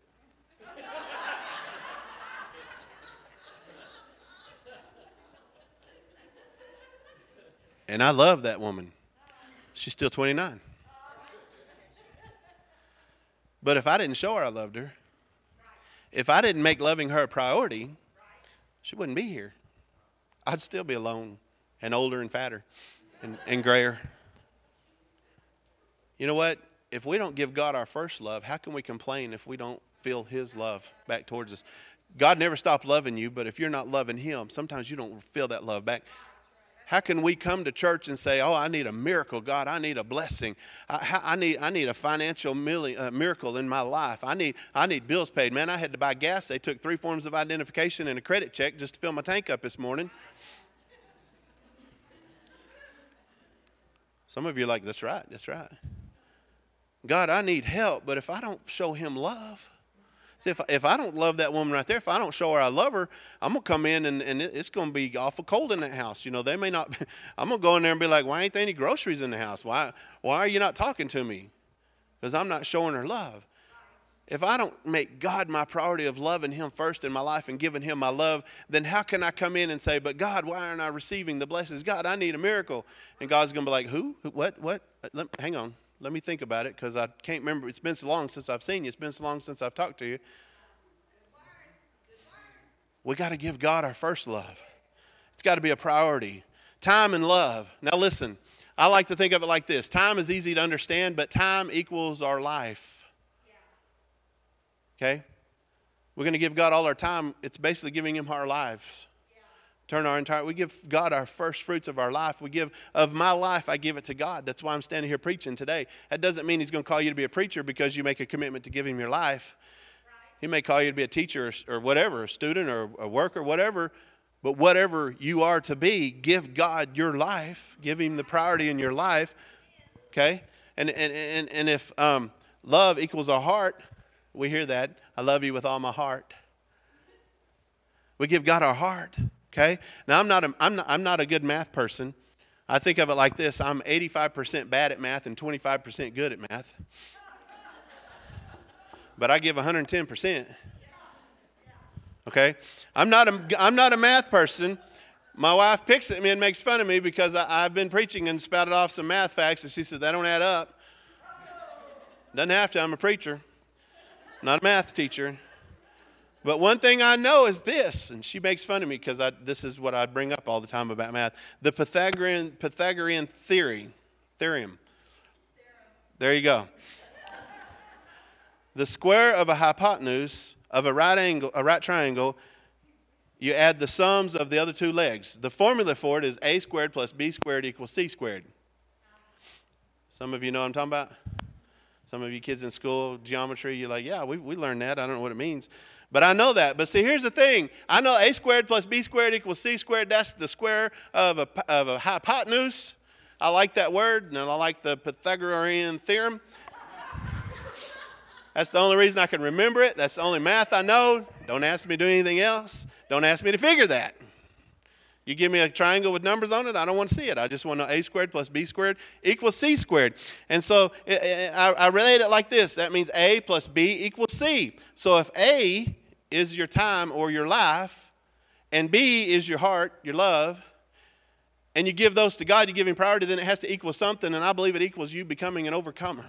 And I love that woman. She's still 29. But if I didn't show her I loved her, if I didn't make loving her a priority, she wouldn't be here. I'd still be alone and older and fatter and, and grayer. You know what? If we don't give God our first love, how can we complain if we don't feel His love back towards us? God never stopped loving you, but if you're not loving Him, sometimes you don't feel that love back. How can we come to church and say, "Oh, I need a miracle, God. I need a blessing. I, I need, I need a financial uh, miracle in my life. I need, I need bills paid." Man, I had to buy gas. They took three forms of identification and a credit check just to fill my tank up this morning. Some of you are like, "That's right. That's right." God, I need help, but if I don't show Him love, See, if, if I don't love that woman right there, if I don't show her I love her, I'm going to come in and, and it's going to be awful cold in that house. You know, they may not, [LAUGHS] I'm going to go in there and be like, why ain't there any groceries in the house? Why, why are you not talking to me? Because I'm not showing her love. If I don't make God my priority of loving Him first in my life and giving Him my love, then how can I come in and say, but God, why aren't I receiving the blessings? God, I need a miracle. And God's going to be like, who? What? What? Uh, Let, hang on. Let me think about it because I can't remember. It's been so long since I've seen you. It's been so long since I've talked to you. We got to give God our first love. It's got to be a priority. Time and love. Now, listen, I like to think of it like this time is easy to understand, but time equals our life. Okay? We're going to give God all our time. It's basically giving Him our lives. Turn our entire we give god our first fruits of our life. We give of my life i give it to god. That's why i'm standing here preaching today. That doesn't mean he's going to call you to be a preacher because you make a commitment to give him your life. He may call you to be a teacher or, whatever a student or a worker whatever. But whatever you are to be give god your life. Give him the priority in your life okay? And and and, and if um, love equals a heart we hear that i love you with all my heart we give god our heart Okay? Now, I'm not a, I'm not, I'm not a good math person. I think of it like this I'm 85% bad at math and 25% good at math. But I give 110%. Okay? I'm not a, I'm not a math person. My wife picks at me and makes fun of me because I, have been preaching and spouted off some math facts, and she said, That don't add up. Doesn't have to. I'm a preacher, not a math teacher. But one thing I know is this, and she makes fun of me because this is what I bring up all the time about math the Pythagorean, Pythagorean theory, theorem. There you go. The square of a hypotenuse of a right angle, a right triangle, you add the sums of the other two legs. The formula for it is a squared plus b squared equals c squared. Some of you know what I'm talking about? Some of you kids in school, geometry, you're like, yeah, we, we learned that. I don't know what it means. But I know that. But see, here's the thing. I know a squared plus b squared equals c squared. That's the square of a, of a hypotenuse. I like that word, and I like the Pythagorean theorem. That's the only reason I can remember it. That's the only math I know. Don't ask me to do anything else. Don't ask me to figure that. You give me a triangle with numbers on it, I don't want to see it. I just want to know a squared plus b squared equals c squared. And so eh, eh, eh, I, I relate it like this that means a plus b equals c. So if a is your time or your life, and b is your heart, your love, and you give those to God, you give Him priority, then it has to equal something, and I believe it equals you becoming an overcomer.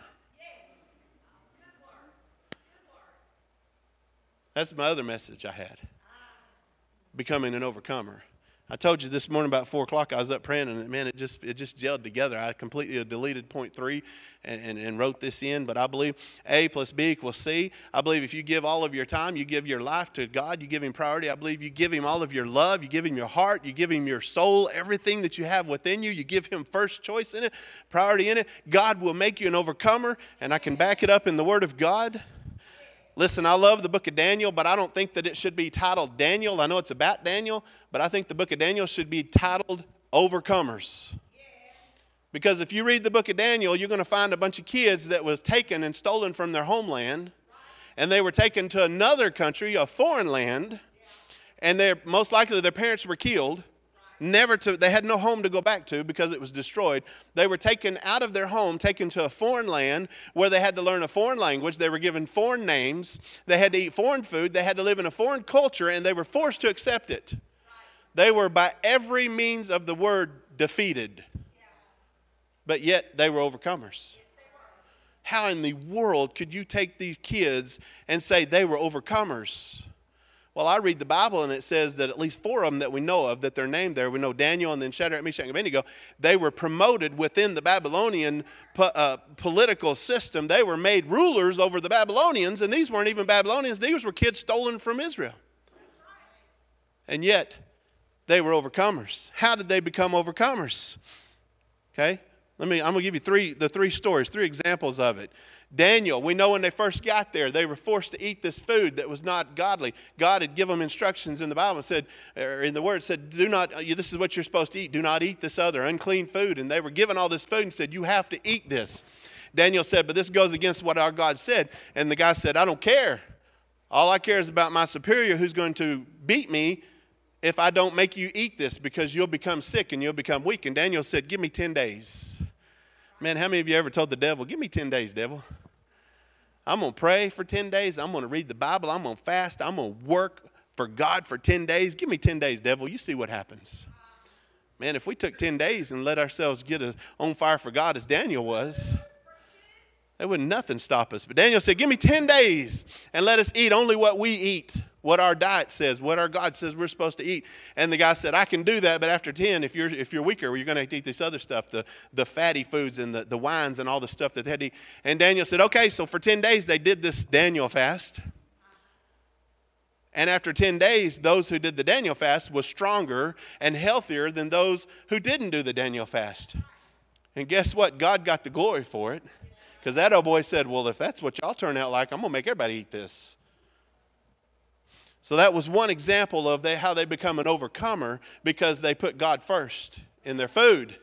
That's my other message I had becoming an overcomer. I told you this morning about four o'clock. I was up praying, and man, it just it just gelled together. I completely deleted point three and, and, and wrote this in. But I believe A plus B equals C. I believe if you give all of your time, you give your life to God, you give Him priority. I believe you give Him all of your love, you give Him your heart, you give Him your soul, everything that you have within you. You give Him first choice in it, priority in it. God will make you an overcomer, and I can back it up in the Word of God. Listen, I love the book of Daniel, but I don't think that it should be titled Daniel. I know it's about Daniel, but I think the book of Daniel should be titled Overcomers. Because if you read the book of Daniel, you're going to find a bunch of kids that was taken and stolen from their homeland, and they were taken to another country, a foreign land, and they're most likely their parents were killed never to they had no home to go back to because it was destroyed. They were taken out of their home taken to a foreign land where they had to learn a foreign language. They were given foreign names. They had to eat foreign food. They had to live in a foreign culture and they were forced to accept it. They were by every means of the word defeated. But yet they were overcomers. How in the world could you take these kids and say they were overcomers well, I read the Bible and it says that at least four of them that we know of, that they're named there, we know Daniel and then Shadrach, Meshach, and Abednego, they were promoted within the Babylonian po- uh, political system. They were made rulers over the Babylonians, and these weren't even Babylonians, these were kids stolen from Israel. And yet, they were overcomers. How did they become overcomers? Okay, let me, I'm going to give you three, the three stories, three examples of it. Daniel, we know when they first got there, they were forced to eat this food that was not godly. God had given them instructions in the Bible, and said, or in the Word, said, "Do not. Uh, this is what you're supposed to eat. Do not eat this other unclean food." And they were given all this food and said, "You have to eat this." Daniel said, "But this goes against what our God said." And the guy said, "I don't care. All I care is about my superior, who's going to beat me if I don't make you eat this, because you'll become sick and you'll become weak." And Daniel said, "Give me ten days." Man, how many of you ever told the devil, "Give me ten days, devil"? I'm going to pray for 10 days. I'm going to read the Bible. I'm going to fast. I'm going to work for God for 10 days. Give me 10 days, devil. You see what happens. Man, if we took 10 days and let ourselves get on fire for God as Daniel was, there would nothing stop us. But Daniel said, Give me 10 days and let us eat only what we eat what our diet says, what our God says we're supposed to eat. And the guy said, I can do that, but after 10, if you're, if you're weaker, you're going to eat this other stuff, the, the fatty foods and the, the wines and all the stuff that they had to eat. And Daniel said, okay, so for 10 days they did this Daniel fast. And after 10 days, those who did the Daniel fast was stronger and healthier than those who didn't do the Daniel fast. And guess what? God got the glory for it. Because that old boy said, Well, if that's what y'all turn out like, I'm going to make everybody eat this. So that was one example of they, how they become an overcomer because they put God first in their food.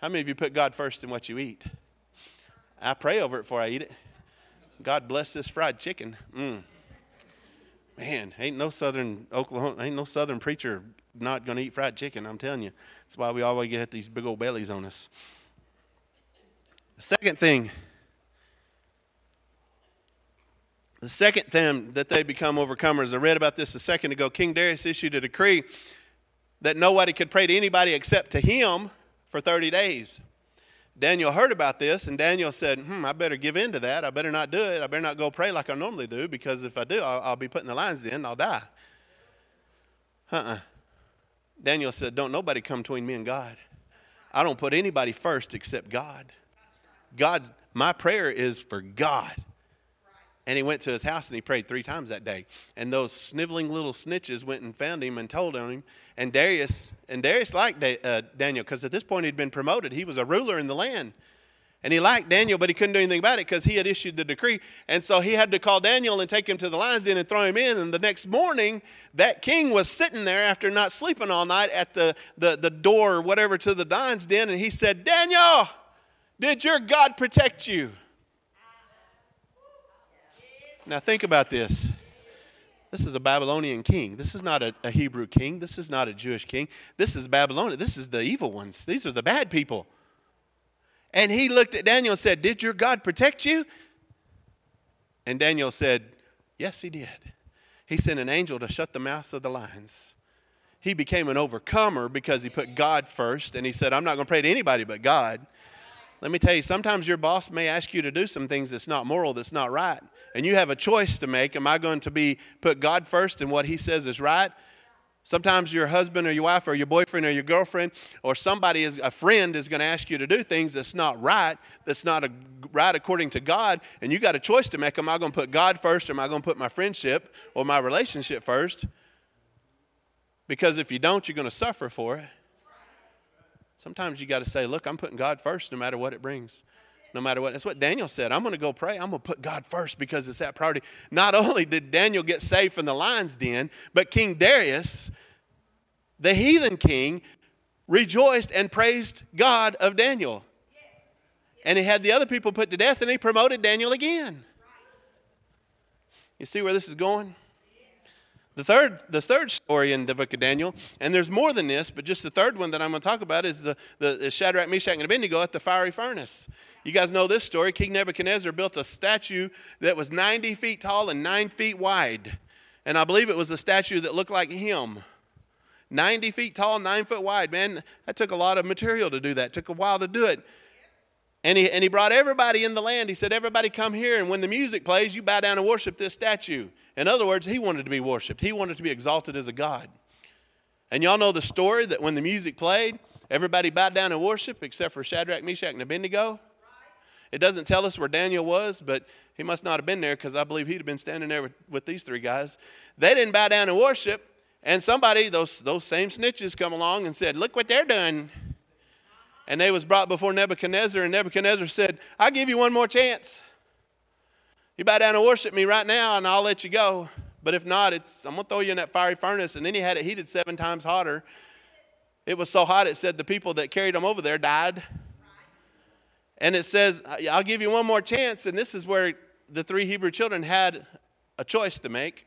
How many of you put God first in what you eat? I pray over it before I eat it. God bless this fried chicken. Mm. Man, ain't no southern Oklahoma, ain't no southern preacher not going to eat fried chicken. I'm telling you. That's why we always get these big old bellies on us. The second thing The second thing that they become overcomers, I read about this a second ago. King Darius issued a decree that nobody could pray to anybody except to him for 30 days. Daniel heard about this, and Daniel said, Hmm, I better give in to that. I better not do it. I better not go pray like I normally do, because if I do, I'll, I'll be putting the lines in, I'll die. Uh uh Daniel said, Don't nobody come between me and God. I don't put anybody first except God. God, my prayer is for God. And he went to his house and he prayed three times that day. And those sniveling little snitches went and found him and told on him. And Darius, and Darius liked uh, Daniel because at this point he'd been promoted. He was a ruler in the land. And he liked Daniel, but he couldn't do anything about it because he had issued the decree. And so he had to call Daniel and take him to the lion's den and throw him in. And the next morning, that king was sitting there after not sleeping all night at the, the, the door or whatever to the lion's den. And he said, Daniel, did your God protect you? Now think about this. This is a Babylonian king. This is not a, a Hebrew king. This is not a Jewish king. This is Babylonian. This is the evil ones. These are the bad people. And he looked at Daniel and said, Did your God protect you? And Daniel said, Yes, he did. He sent an angel to shut the mouths of the lions. He became an overcomer because he put God first. And he said, I'm not going to pray to anybody but God. Let me tell you, sometimes your boss may ask you to do some things that's not moral, that's not right. And you have a choice to make. Am I going to be put God first and what he says is right? Sometimes your husband or your wife or your boyfriend or your girlfriend or somebody is a friend is going to ask you to do things that's not right, that's not a, right according to God, and you got a choice to make. Am I going to put God first or am I going to put my friendship or my relationship first? Because if you don't, you're going to suffer for it. Sometimes you got to say, look, I'm putting God first no matter what it brings no matter what. That's what Daniel said. I'm going to go pray. I'm going to put God first because it's that priority. Not only did Daniel get saved from the lion's den, but King Darius, the heathen king, rejoiced and praised God of Daniel. And he had the other people put to death and he promoted Daniel again. You see where this is going? The third, the third story in the book of Daniel, and there's more than this, but just the third one that I'm going to talk about is the, the, Shadrach, Meshach, and Abednego at the fiery furnace. You guys know this story. King Nebuchadnezzar built a statue that was 90 feet tall and 9 feet wide. And I believe it was a statue that looked like him. 90 feet tall, 9 foot wide. Man, that took a lot of material to do that. It took a while to do it. And he, and he brought everybody in the land. He said, Everybody come here, and when the music plays, you bow down and worship this statue. In other words, he wanted to be worshiped, he wanted to be exalted as a God. And y'all know the story that when the music played, everybody bowed down and worshiped except for Shadrach, Meshach, and Abednego. It doesn't tell us where Daniel was, but he must not have been there because I believe he'd have been standing there with, with these three guys. They didn't bow down and worship, and somebody, those, those same snitches, come along and said, Look what they're doing. And they was brought before Nebuchadnezzar, and Nebuchadnezzar said, I'll give you one more chance. You bow down and worship me right now, and I'll let you go. But if not, it's, I'm going to throw you in that fiery furnace. And then he had it heated seven times hotter. It was so hot, it said the people that carried him over there died. And it says, I'll give you one more chance. And this is where the three Hebrew children had a choice to make.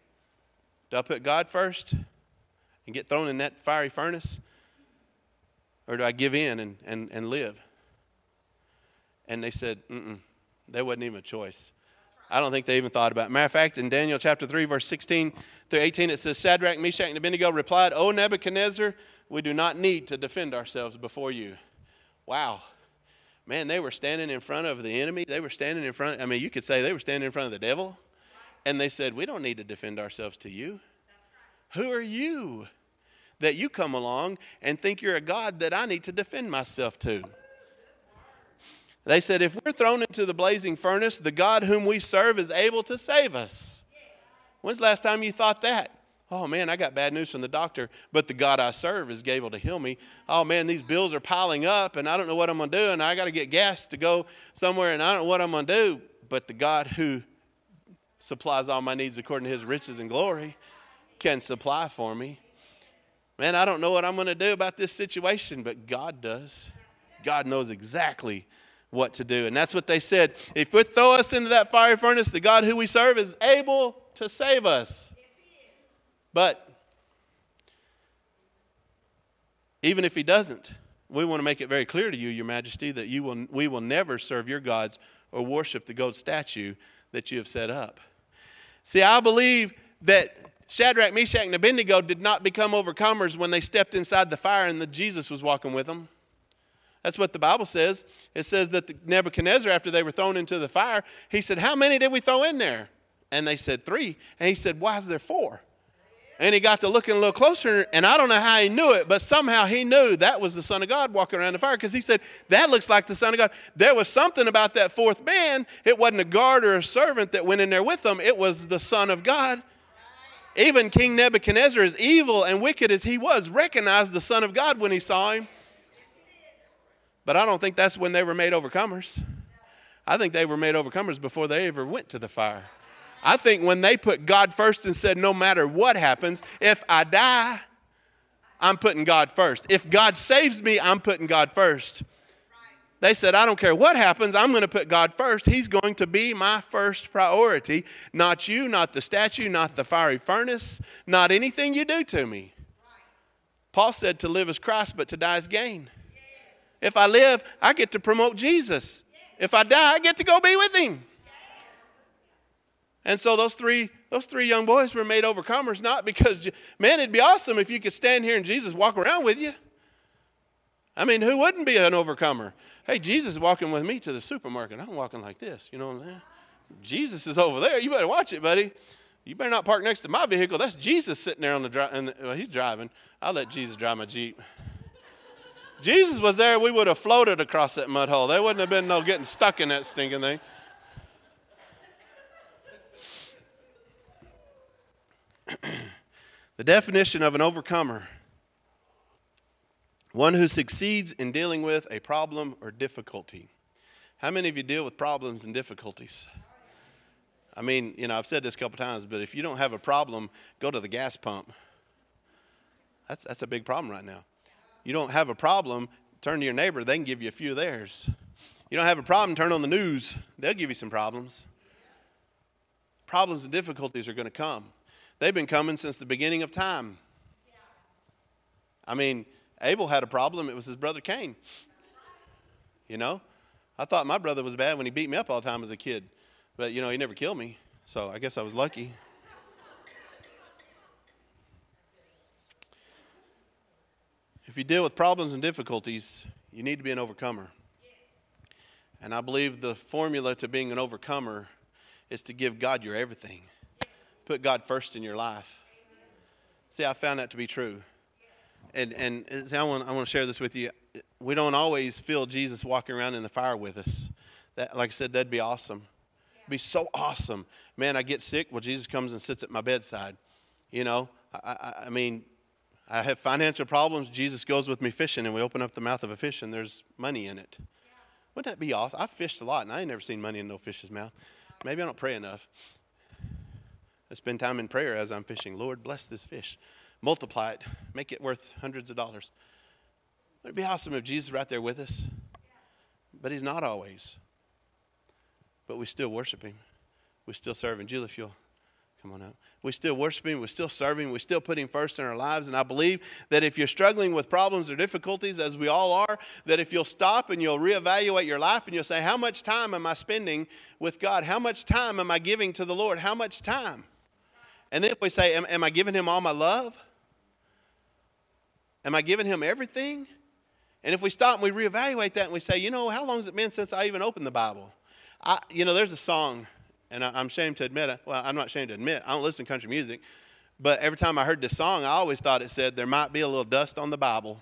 Do I put God first and get thrown in that fiery furnace? Or do I give in and, and, and live? And they said, mm there wasn't even a choice. I don't think they even thought about it. Matter of fact, in Daniel chapter 3, verse 16 through 18, it says, Shadrach, Meshach, and Abednego replied, O Nebuchadnezzar, we do not need to defend ourselves before you. Wow. Man, they were standing in front of the enemy. They were standing in front, I mean, you could say they were standing in front of the devil. And they said, We don't need to defend ourselves to you. Who are you that you come along and think you're a God that I need to defend myself to? They said, If we're thrown into the blazing furnace, the God whom we serve is able to save us. When's the last time you thought that? Oh man, I got bad news from the doctor, but the God I serve is able to heal me. Oh man, these bills are piling up and I don't know what I'm going to do and I got to get gas to go somewhere and I don't know what I'm going to do, but the God who supplies all my needs according to his riches and glory can supply for me. Man, I don't know what I'm going to do about this situation, but God does. God knows exactly what to do. And that's what they said. If we throw us into that fiery furnace, the God who we serve is able to save us. But even if he doesn't, we want to make it very clear to you, Your Majesty, that you will, we will never serve your gods or worship the gold statue that you have set up. See, I believe that Shadrach, Meshach, and Abednego did not become overcomers when they stepped inside the fire and the Jesus was walking with them. That's what the Bible says. It says that Nebuchadnezzar, after they were thrown into the fire, he said, How many did we throw in there? And they said, Three. And he said, Why is there four? And he got to looking a little closer, and I don't know how he knew it, but somehow he knew that was the Son of God walking around the fire because he said, That looks like the Son of God. There was something about that fourth man. It wasn't a guard or a servant that went in there with them, it was the Son of God. Even King Nebuchadnezzar, as evil and wicked as he was, recognized the Son of God when he saw him. But I don't think that's when they were made overcomers. I think they were made overcomers before they ever went to the fire. I think when they put God first and said, no matter what happens, if I die, I'm putting God first. If God saves me, I'm putting God first. They said, I don't care what happens, I'm going to put God first. He's going to be my first priority, not you, not the statue, not the fiery furnace, not anything you do to me. Paul said to live is Christ, but to die is gain. If I live, I get to promote Jesus. If I die, I get to go be with him. And so those three, those three young boys were made overcomers, not because, man, it'd be awesome if you could stand here and Jesus walk around with you. I mean, who wouldn't be an overcomer? Hey, Jesus is walking with me to the supermarket. I'm walking like this. You know what I'm saying? Jesus is over there. You better watch it, buddy. You better not park next to my vehicle. That's Jesus sitting there on the drive. Well, he's driving. I'll let Jesus drive my Jeep. Jesus was there, we would have floated across that mud hole. There wouldn't have been no getting stuck in that stinking thing. [CLEARS THROAT] the definition of an overcomer one who succeeds in dealing with a problem or difficulty. How many of you deal with problems and difficulties? I mean, you know, I've said this a couple times, but if you don't have a problem, go to the gas pump. That's, that's a big problem right now. You don't have a problem, turn to your neighbor, they can give you a few of theirs. You don't have a problem, turn on the news, they'll give you some problems. Problems and difficulties are going to come. They've been coming since the beginning of time. I mean, Abel had a problem, it was his brother Cain. You know? I thought my brother was bad when he beat me up all the time as a kid. But, you know, he never killed me. So I guess I was lucky. If you deal with problems and difficulties, you need to be an overcomer. And I believe the formula to being an overcomer is to give God your everything. Put God first in your life. See, I found that to be true. And, and see, I, want, I want to share this with you. We don't always feel Jesus walking around in the fire with us. That, like I said, that'd be awesome. It'd be so awesome. Man, I get sick. Well, Jesus comes and sits at my bedside. You know, I, I, I mean, I have financial problems. Jesus goes with me fishing, and we open up the mouth of a fish, and there's money in it. Wouldn't that be awesome? I've fished a lot, and I ain't never seen money in no fish's mouth. Maybe I don't pray enough. I spend time in prayer as I'm fishing. Lord, bless this fish. Multiply it. Make it worth hundreds of dollars. It'd be awesome if Jesus were right there with us. But he's not always. But we still worship him. We still serve him. Julie, if you'll come on up. We still worship him. We still serve him. We still put him first in our lives. And I believe that if you're struggling with problems or difficulties, as we all are, that if you'll stop and you'll reevaluate your life and you'll say, How much time am I spending with God? How much time am I giving to the Lord? How much time? And then if we say, Am, am I giving him all my love? Am I giving him everything? And if we stop and we reevaluate that and we say, you know, how long has it been since I even opened the Bible? I, you know, there's a song, and I, am ashamed to admit it. Well, I'm not ashamed to admit, I don't listen to country music. But every time I heard this song, I always thought it said, there might be a little dust on the Bible,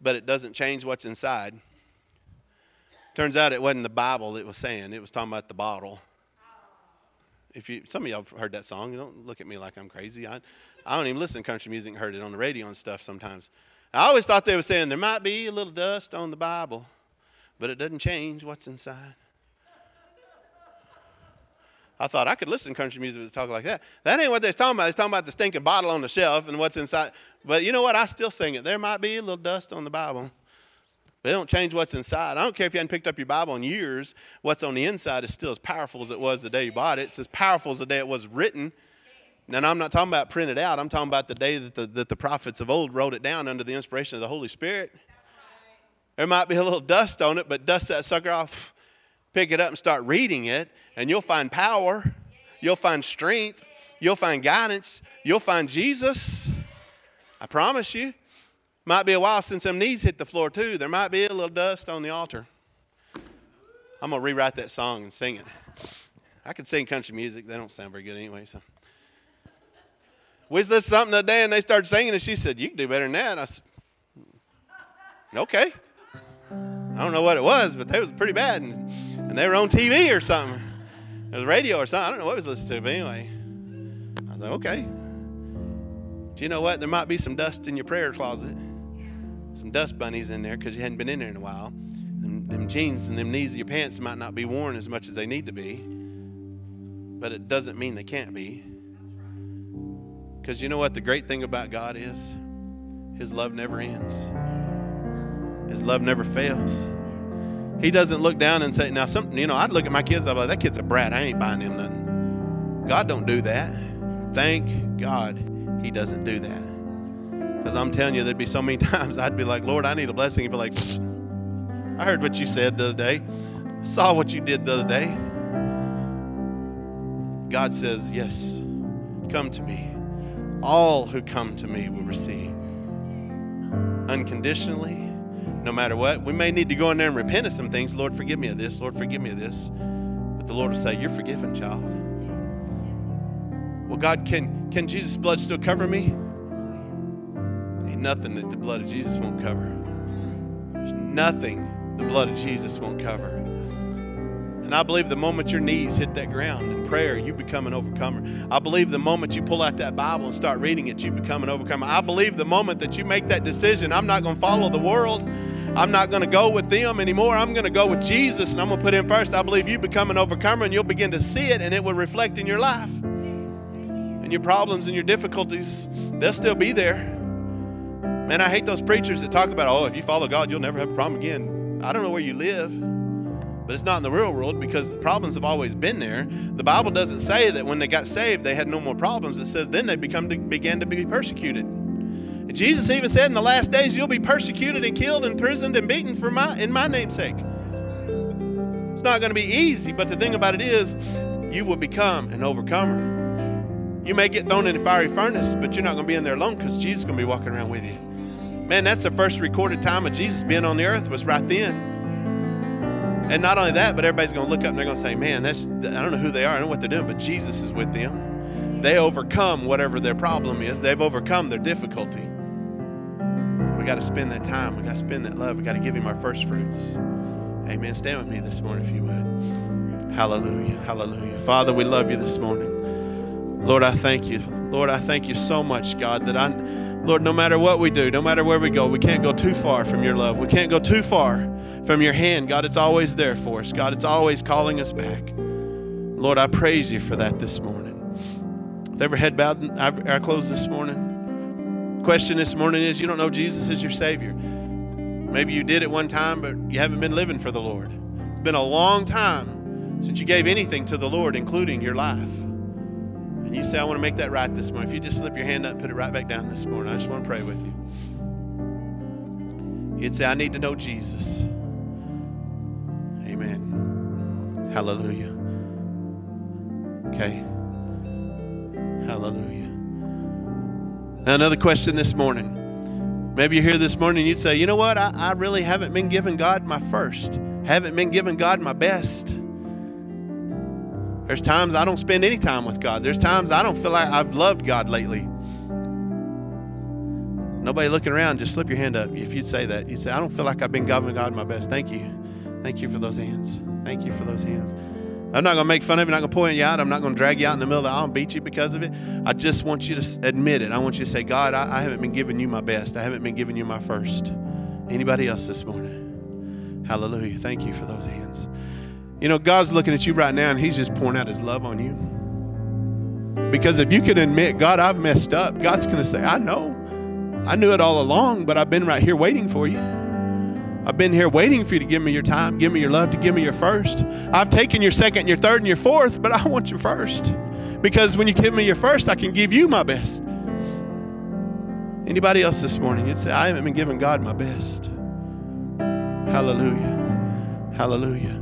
but it doesn't change what's inside. Turns out it wasn't the Bible it was saying, it was talking about the bottle. If you, some of y'all have heard that song. You don't look at me like I'm crazy. I, I don't even listen to country music. Heard it on the radio and stuff sometimes. I always thought they were saying there might be a little dust on the Bible, but it doesn't change what's inside. I thought I could listen to country music that's talking like that. That ain't what they're talking about. They're talking about the stinking bottle on the shelf and what's inside. But you know what? I still sing it. There might be a little dust on the Bible. But it don't change what's inside. I don't care if you hadn't picked up your Bible in years. What's on the inside is still as powerful as it was the day you bought it. It's as powerful as the day it was written. Now, I'm not talking about printed out. I'm talking about the day that the, that the prophets of old wrote it down under the inspiration of the Holy Spirit. There might be a little dust on it, but dust that sucker off, pick it up and start reading it, and you'll find power. You'll find strength. You'll find guidance. You'll find Jesus. I promise you. Might be a while since them knees hit the floor, too. There might be a little dust on the altar. I'm going to rewrite that song and sing it. I could sing country music. They don't sound very good anyway, so. Listened to something today and they started singing, and she said, You can do better than that. I said, mm, Okay. I don't know what it was, but they was pretty bad. And, and they were on TV or something. It was radio or something. I don't know what I was listening to, but anyway. I was like, Okay. Do you know what? There might be some dust in your prayer closet, some dust bunnies in there because you hadn't been in there in a while. Them, them jeans and them knees of your pants might not be worn as much as they need to be, but it doesn't mean they can't be. Because you know what the great thing about God is? His love never ends. His love never fails. He doesn't look down and say, now some you know, I'd look at my kids, I'd be like, that kid's a brat. I ain't buying him nothing. God don't do that. Thank God he doesn't do that. Because I'm telling you, there'd be so many [LAUGHS] times I'd be like, Lord, I need a blessing. He'd be like, I heard what you said the other day. I saw what you did the other day. God says, Yes, come to me. All who come to me will receive. Unconditionally, no matter what. We may need to go in there and repent of some things. Lord, forgive me of this. Lord, forgive me of this. But the Lord will say, You're forgiven, child. Well, God, can, can Jesus' blood still cover me? Ain't nothing that the blood of Jesus won't cover. There's nothing the blood of Jesus won't cover. And I believe the moment your knees hit that ground in prayer, you become an overcomer. I believe the moment you pull out that Bible and start reading it, you become an overcomer. I believe the moment that you make that decision, I'm not going to follow the world. I'm not going to go with them anymore. I'm going to go with Jesus and I'm going to put him first. I believe you become an overcomer and you'll begin to see it and it will reflect in your life. And your problems and your difficulties, they'll still be there. Man, I hate those preachers that talk about, oh, if you follow God, you'll never have a problem again. I don't know where you live but it's not in the real world because the problems have always been there. The Bible doesn't say that when they got saved they had no more problems. It says then they become to, began to be persecuted. And Jesus even said in the last days you'll be persecuted and killed and imprisoned and beaten for my in my name's sake. It's not going to be easy, but the thing about it is you will become an overcomer. You may get thrown in a fiery furnace, but you're not going to be in there alone because Jesus is going to be walking around with you. Man, that's the first recorded time of Jesus being on the earth was right then. And not only that, but everybody's going to look up and they're going to say, man, that's, I don't know who they are, I don't know what they're doing, but Jesus is with them. They overcome whatever their problem is, they've overcome their difficulty. We got to spend that time. We got to spend that love. We got to give Him our first fruits. Amen. Stand with me this morning if you would. Hallelujah. Hallelujah. Father, we love you this morning. Lord, I thank you. Lord, I thank you so much, God, that I, Lord, no matter what we do, no matter where we go, we can't go too far from your love. We can't go too far from your hand. God, it's always there for us. God, it's always calling us back. Lord, I praise you for that this morning. With every head bowed, I close this morning. Question this morning is you don't know Jesus is your Savior. Maybe you did at one time, but you haven't been living for the Lord. It's been a long time since you gave anything to the Lord, including your life. And you say, I want to make that right this morning. If you just slip your hand up put it right back down this morning, I just want to pray with you. You'd say, I need to know Jesus. Amen. Hallelujah. Okay. Hallelujah. Now, another question this morning. Maybe you're here this morning and you'd say, you know what? I, I really haven't been giving God my first, haven't been giving God my best. There's times I don't spend any time with God. There's times I don't feel like I've loved God lately. Nobody looking around, just slip your hand up. If you'd say that, you'd say, I don't feel like I've been giving God my best. Thank you. Thank you for those hands. Thank you for those hands. I'm not going to make fun of you. I'm not going to point you out. I'm not going to drag you out in the middle of the aisle and beat you because of it. I just want you to admit it. I want you to say, God, I, I haven't been giving you my best. I haven't been giving you my first. Anybody else this morning? Hallelujah. Thank you for those hands. You know, God's looking at you right now and He's just pouring out His love on you. Because if you can admit, God, I've messed up, God's going to say, I know. I knew it all along, but I've been right here waiting for you. I've been here waiting for you to give me your time, give me your love, to give me your first. I've taken your second, your third, and your fourth, but I want your first. Because when you give me your first, I can give you my best. Anybody else this morning, you'd say, I haven't been giving God my best. Hallelujah. Hallelujah.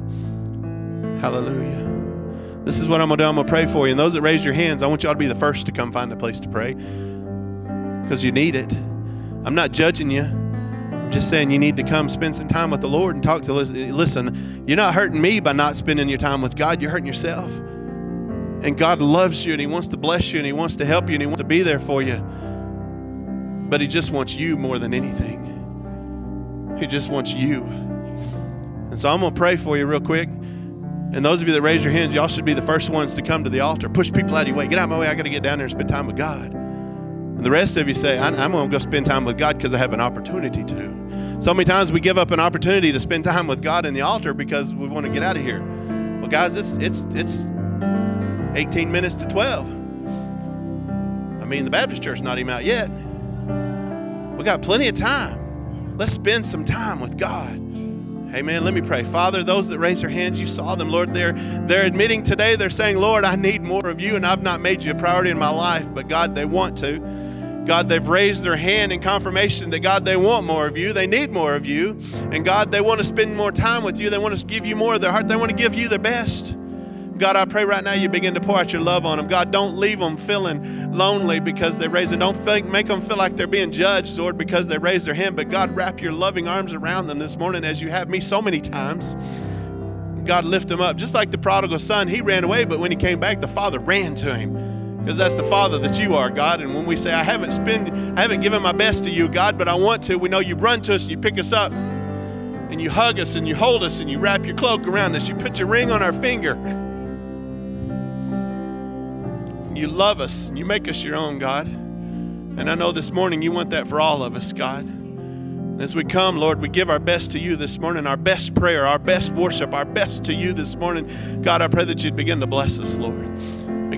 Hallelujah. This is what I'm going to do. I'm going to pray for you. And those that raise your hands, I want you all to be the first to come find a place to pray because you need it. I'm not judging you. Just saying you need to come spend some time with the Lord and talk to listen. You're not hurting me by not spending your time with God. You're hurting yourself. And God loves you and He wants to bless you and He wants to help you and He wants to be there for you. But He just wants you more than anything. He just wants you. And so I'm going to pray for you real quick. And those of you that raise your hands, y'all should be the first ones to come to the altar. Push people out of your way. Get out of my way. I got to get down there and spend time with God. And the rest of you say, I'm going to go spend time with God because I have an opportunity to. So many times we give up an opportunity to spend time with God in the altar because we want to get out of here. Well, guys, it's it's it's 18 minutes to 12. I mean, the Baptist church is not even out yet. We got plenty of time. Let's spend some time with God. Amen. Let me pray. Father, those that raise their hands, you saw them, Lord. They're they're admitting today, they're saying, Lord, I need more of you, and I've not made you a priority in my life. But God, they want to. God, they've raised their hand in confirmation that God, they want more of you. They need more of you. And God, they want to spend more time with you. They want to give you more of their heart. They want to give you their best. God, I pray right now you begin to pour out your love on them. God, don't leave them feeling lonely because they raise it. Don't feel, make them feel like they're being judged, Lord, because they raise their hand. But God, wrap your loving arms around them this morning as you have me so many times. God, lift them up. Just like the prodigal son, he ran away, but when he came back, the father ran to him. Because that's the father that you are, God. And when we say, I haven't spent, I haven't given my best to you, God, but I want to, we know you run to us and you pick us up and you hug us and you hold us and you wrap your cloak around us. You put your ring on our finger you love us and you make us your own, God. And I know this morning you want that for all of us, God. And as we come, Lord, we give our best to you this morning, our best prayer, our best worship, our best to you this morning. God, I pray that you'd begin to bless us, Lord.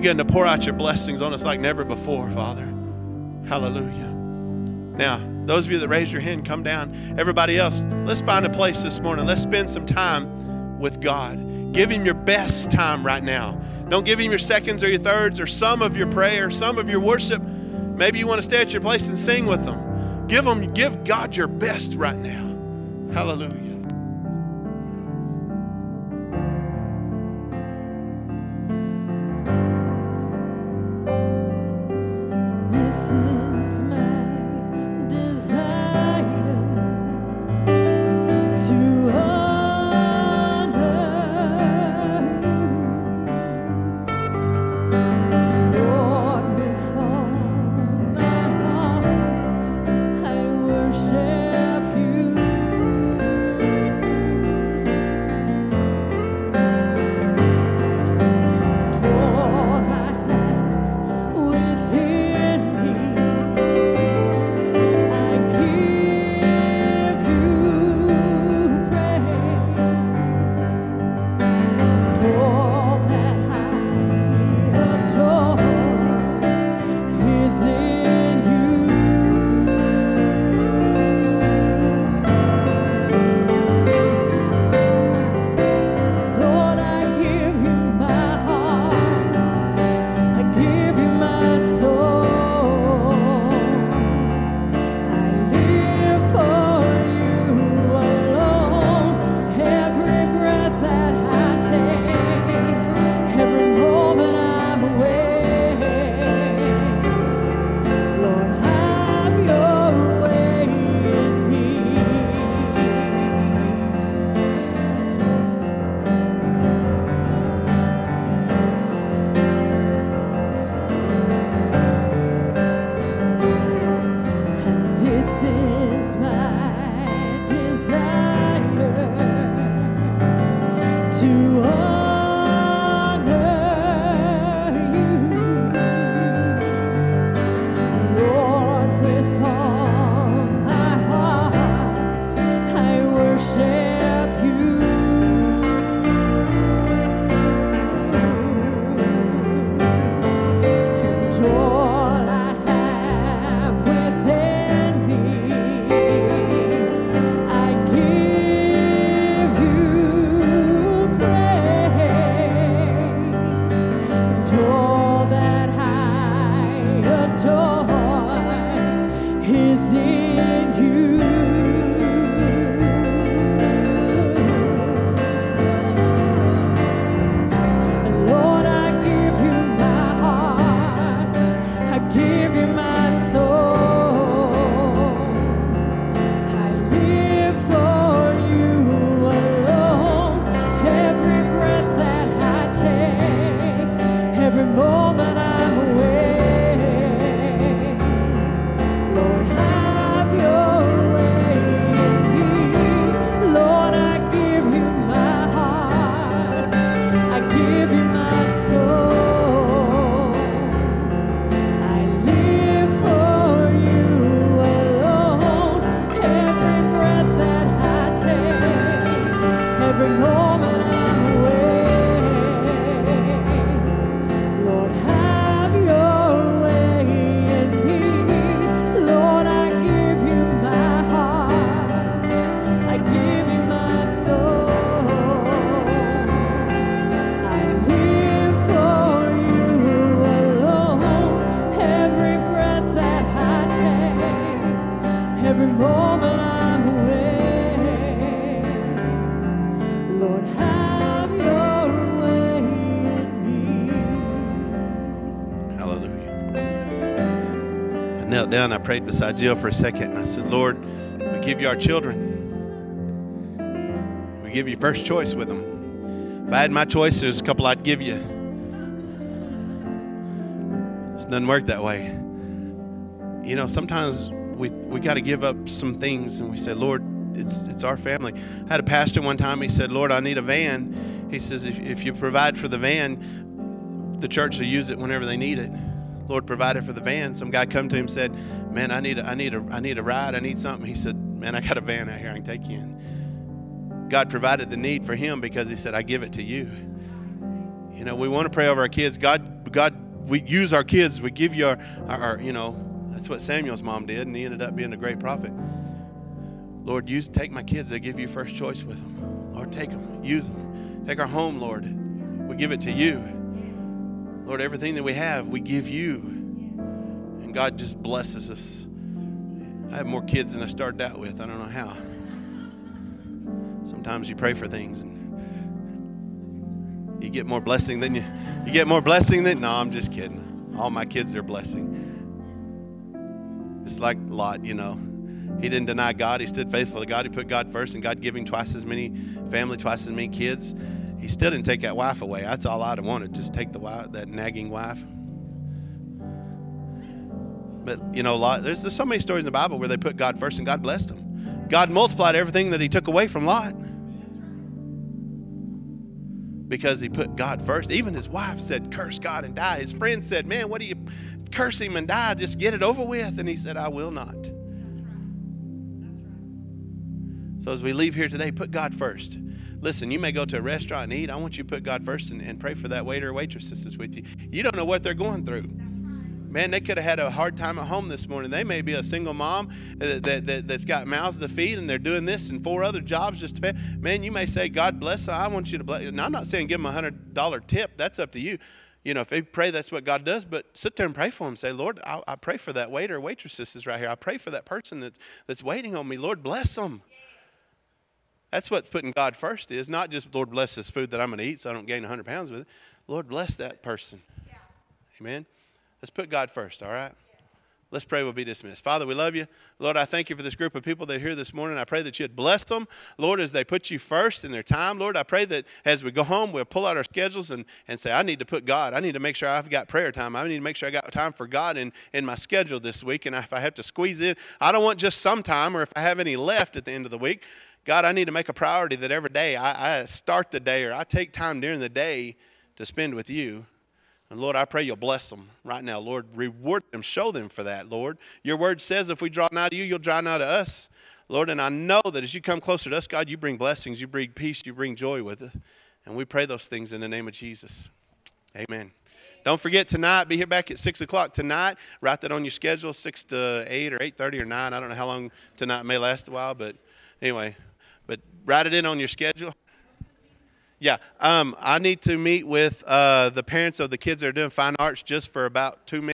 Begin to pour out your blessings on us like never before, Father. Hallelujah. Now, those of you that raised your hand, come down. Everybody else, let's find a place this morning. Let's spend some time with God. Give Him your best time right now. Don't give him your seconds or your thirds or some of your prayer, some of your worship. Maybe you want to stay at your place and sing with them. Give them, give God your best right now. Hallelujah. Down, I prayed beside Jill for a second, and I said, Lord, we give you our children. We give you first choice with them. If I had my choice, there's a couple I'd give you. It doesn't work that way. You know, sometimes we we got to give up some things, and we say, Lord, it's it's our family. I had a pastor one time. He said, Lord, I need a van. He says, if if you provide for the van, the church will use it whenever they need it. Lord provided for the van. Some guy come to him said, "Man, I need a, I need a I need a ride. I need something." He said, "Man, I got a van out here. I can take you in." God provided the need for him because He said, "I give it to you." You know, we want to pray over our kids. God, God, we use our kids. We give you our, our, our you know, that's what Samuel's mom did, and he ended up being a great prophet. Lord, use take my kids. They give you first choice with them. Lord, take them, use them. Take our home, Lord. We give it to you. Lord, everything that we have, we give you. And God just blesses us. I have more kids than I started out with. I don't know how. Sometimes you pray for things and you get more blessing than you you get more blessing than no, I'm just kidding. All my kids are blessing. It's like Lot, you know. He didn't deny God. He stood faithful to God. He put God first, and God giving twice as many family, twice as many kids. He still didn't take that wife away. That's all I'd have wanted. Just take the wife, that nagging wife. But you know, Lot, there's, there's so many stories in the Bible where they put God first and God blessed them. God multiplied everything that He took away from Lot because he put God first. Even his wife said, "Curse God and die." His friend said, "Man, what do you curse him and die? Just get it over with." And he said, "I will not." So as we leave here today, put God first. Listen, you may go to a restaurant and eat. I want you to put God first and, and pray for that waiter or waitress that's with you. You don't know what they're going through. Man, they could have had a hard time at home this morning. They may be a single mom that, that, that, has got mouths to feed and they're doing this and four other jobs just to pay. Man, you may say, God bless them. I want you to bless. And I'm not saying give them a $100 tip. That's up to you. You know, if they pray, that's what God does. But sit there and pray for them. Say, Lord, I, I pray for that waiter waitress is right here. I pray for that person that's, that's waiting on me. Lord, bless them. That's what putting God first is. Not just, Lord, bless this food that I'm going to eat so I don't gain 100 pounds with it. Lord, bless that person. Amen. Let's put God first, all right? Let's pray we'll be dismissed. Father, we love you. Lord, I thank you for this group of people that are here this morning. I pray that you'd bless them, Lord, as they put you first in their time. Lord, I pray that as we go home, we'll pull out our schedules and, and say, I need to put God. I need to make sure I've got prayer time. I need to make sure I got time for God in, in my schedule this week. And if I have to squeeze it in, I don't want just some time or if I have any left at the end of the week. God, I need to make a priority that every day I, I start the day or I take time during the day to spend with you. And Lord, I pray you'll bless them right now. Lord, reward them, show them for that, Lord. Your word says if we draw nigh to you, you'll draw nigh to us. Lord, and I know that as you come closer to us, God, you bring blessings, you bring peace, you bring joy with it. And we pray those things in the name of Jesus. Amen. Don't forget tonight, be here back at 6 o'clock tonight. Write that on your schedule, 6 to 8 or 8.30 or 9. I don't know how long tonight may last a while, but anyway. But write it in on your schedule. Yeah, um, I need to meet with uh, the parents of the kids that are doing fine arts just for about two minutes.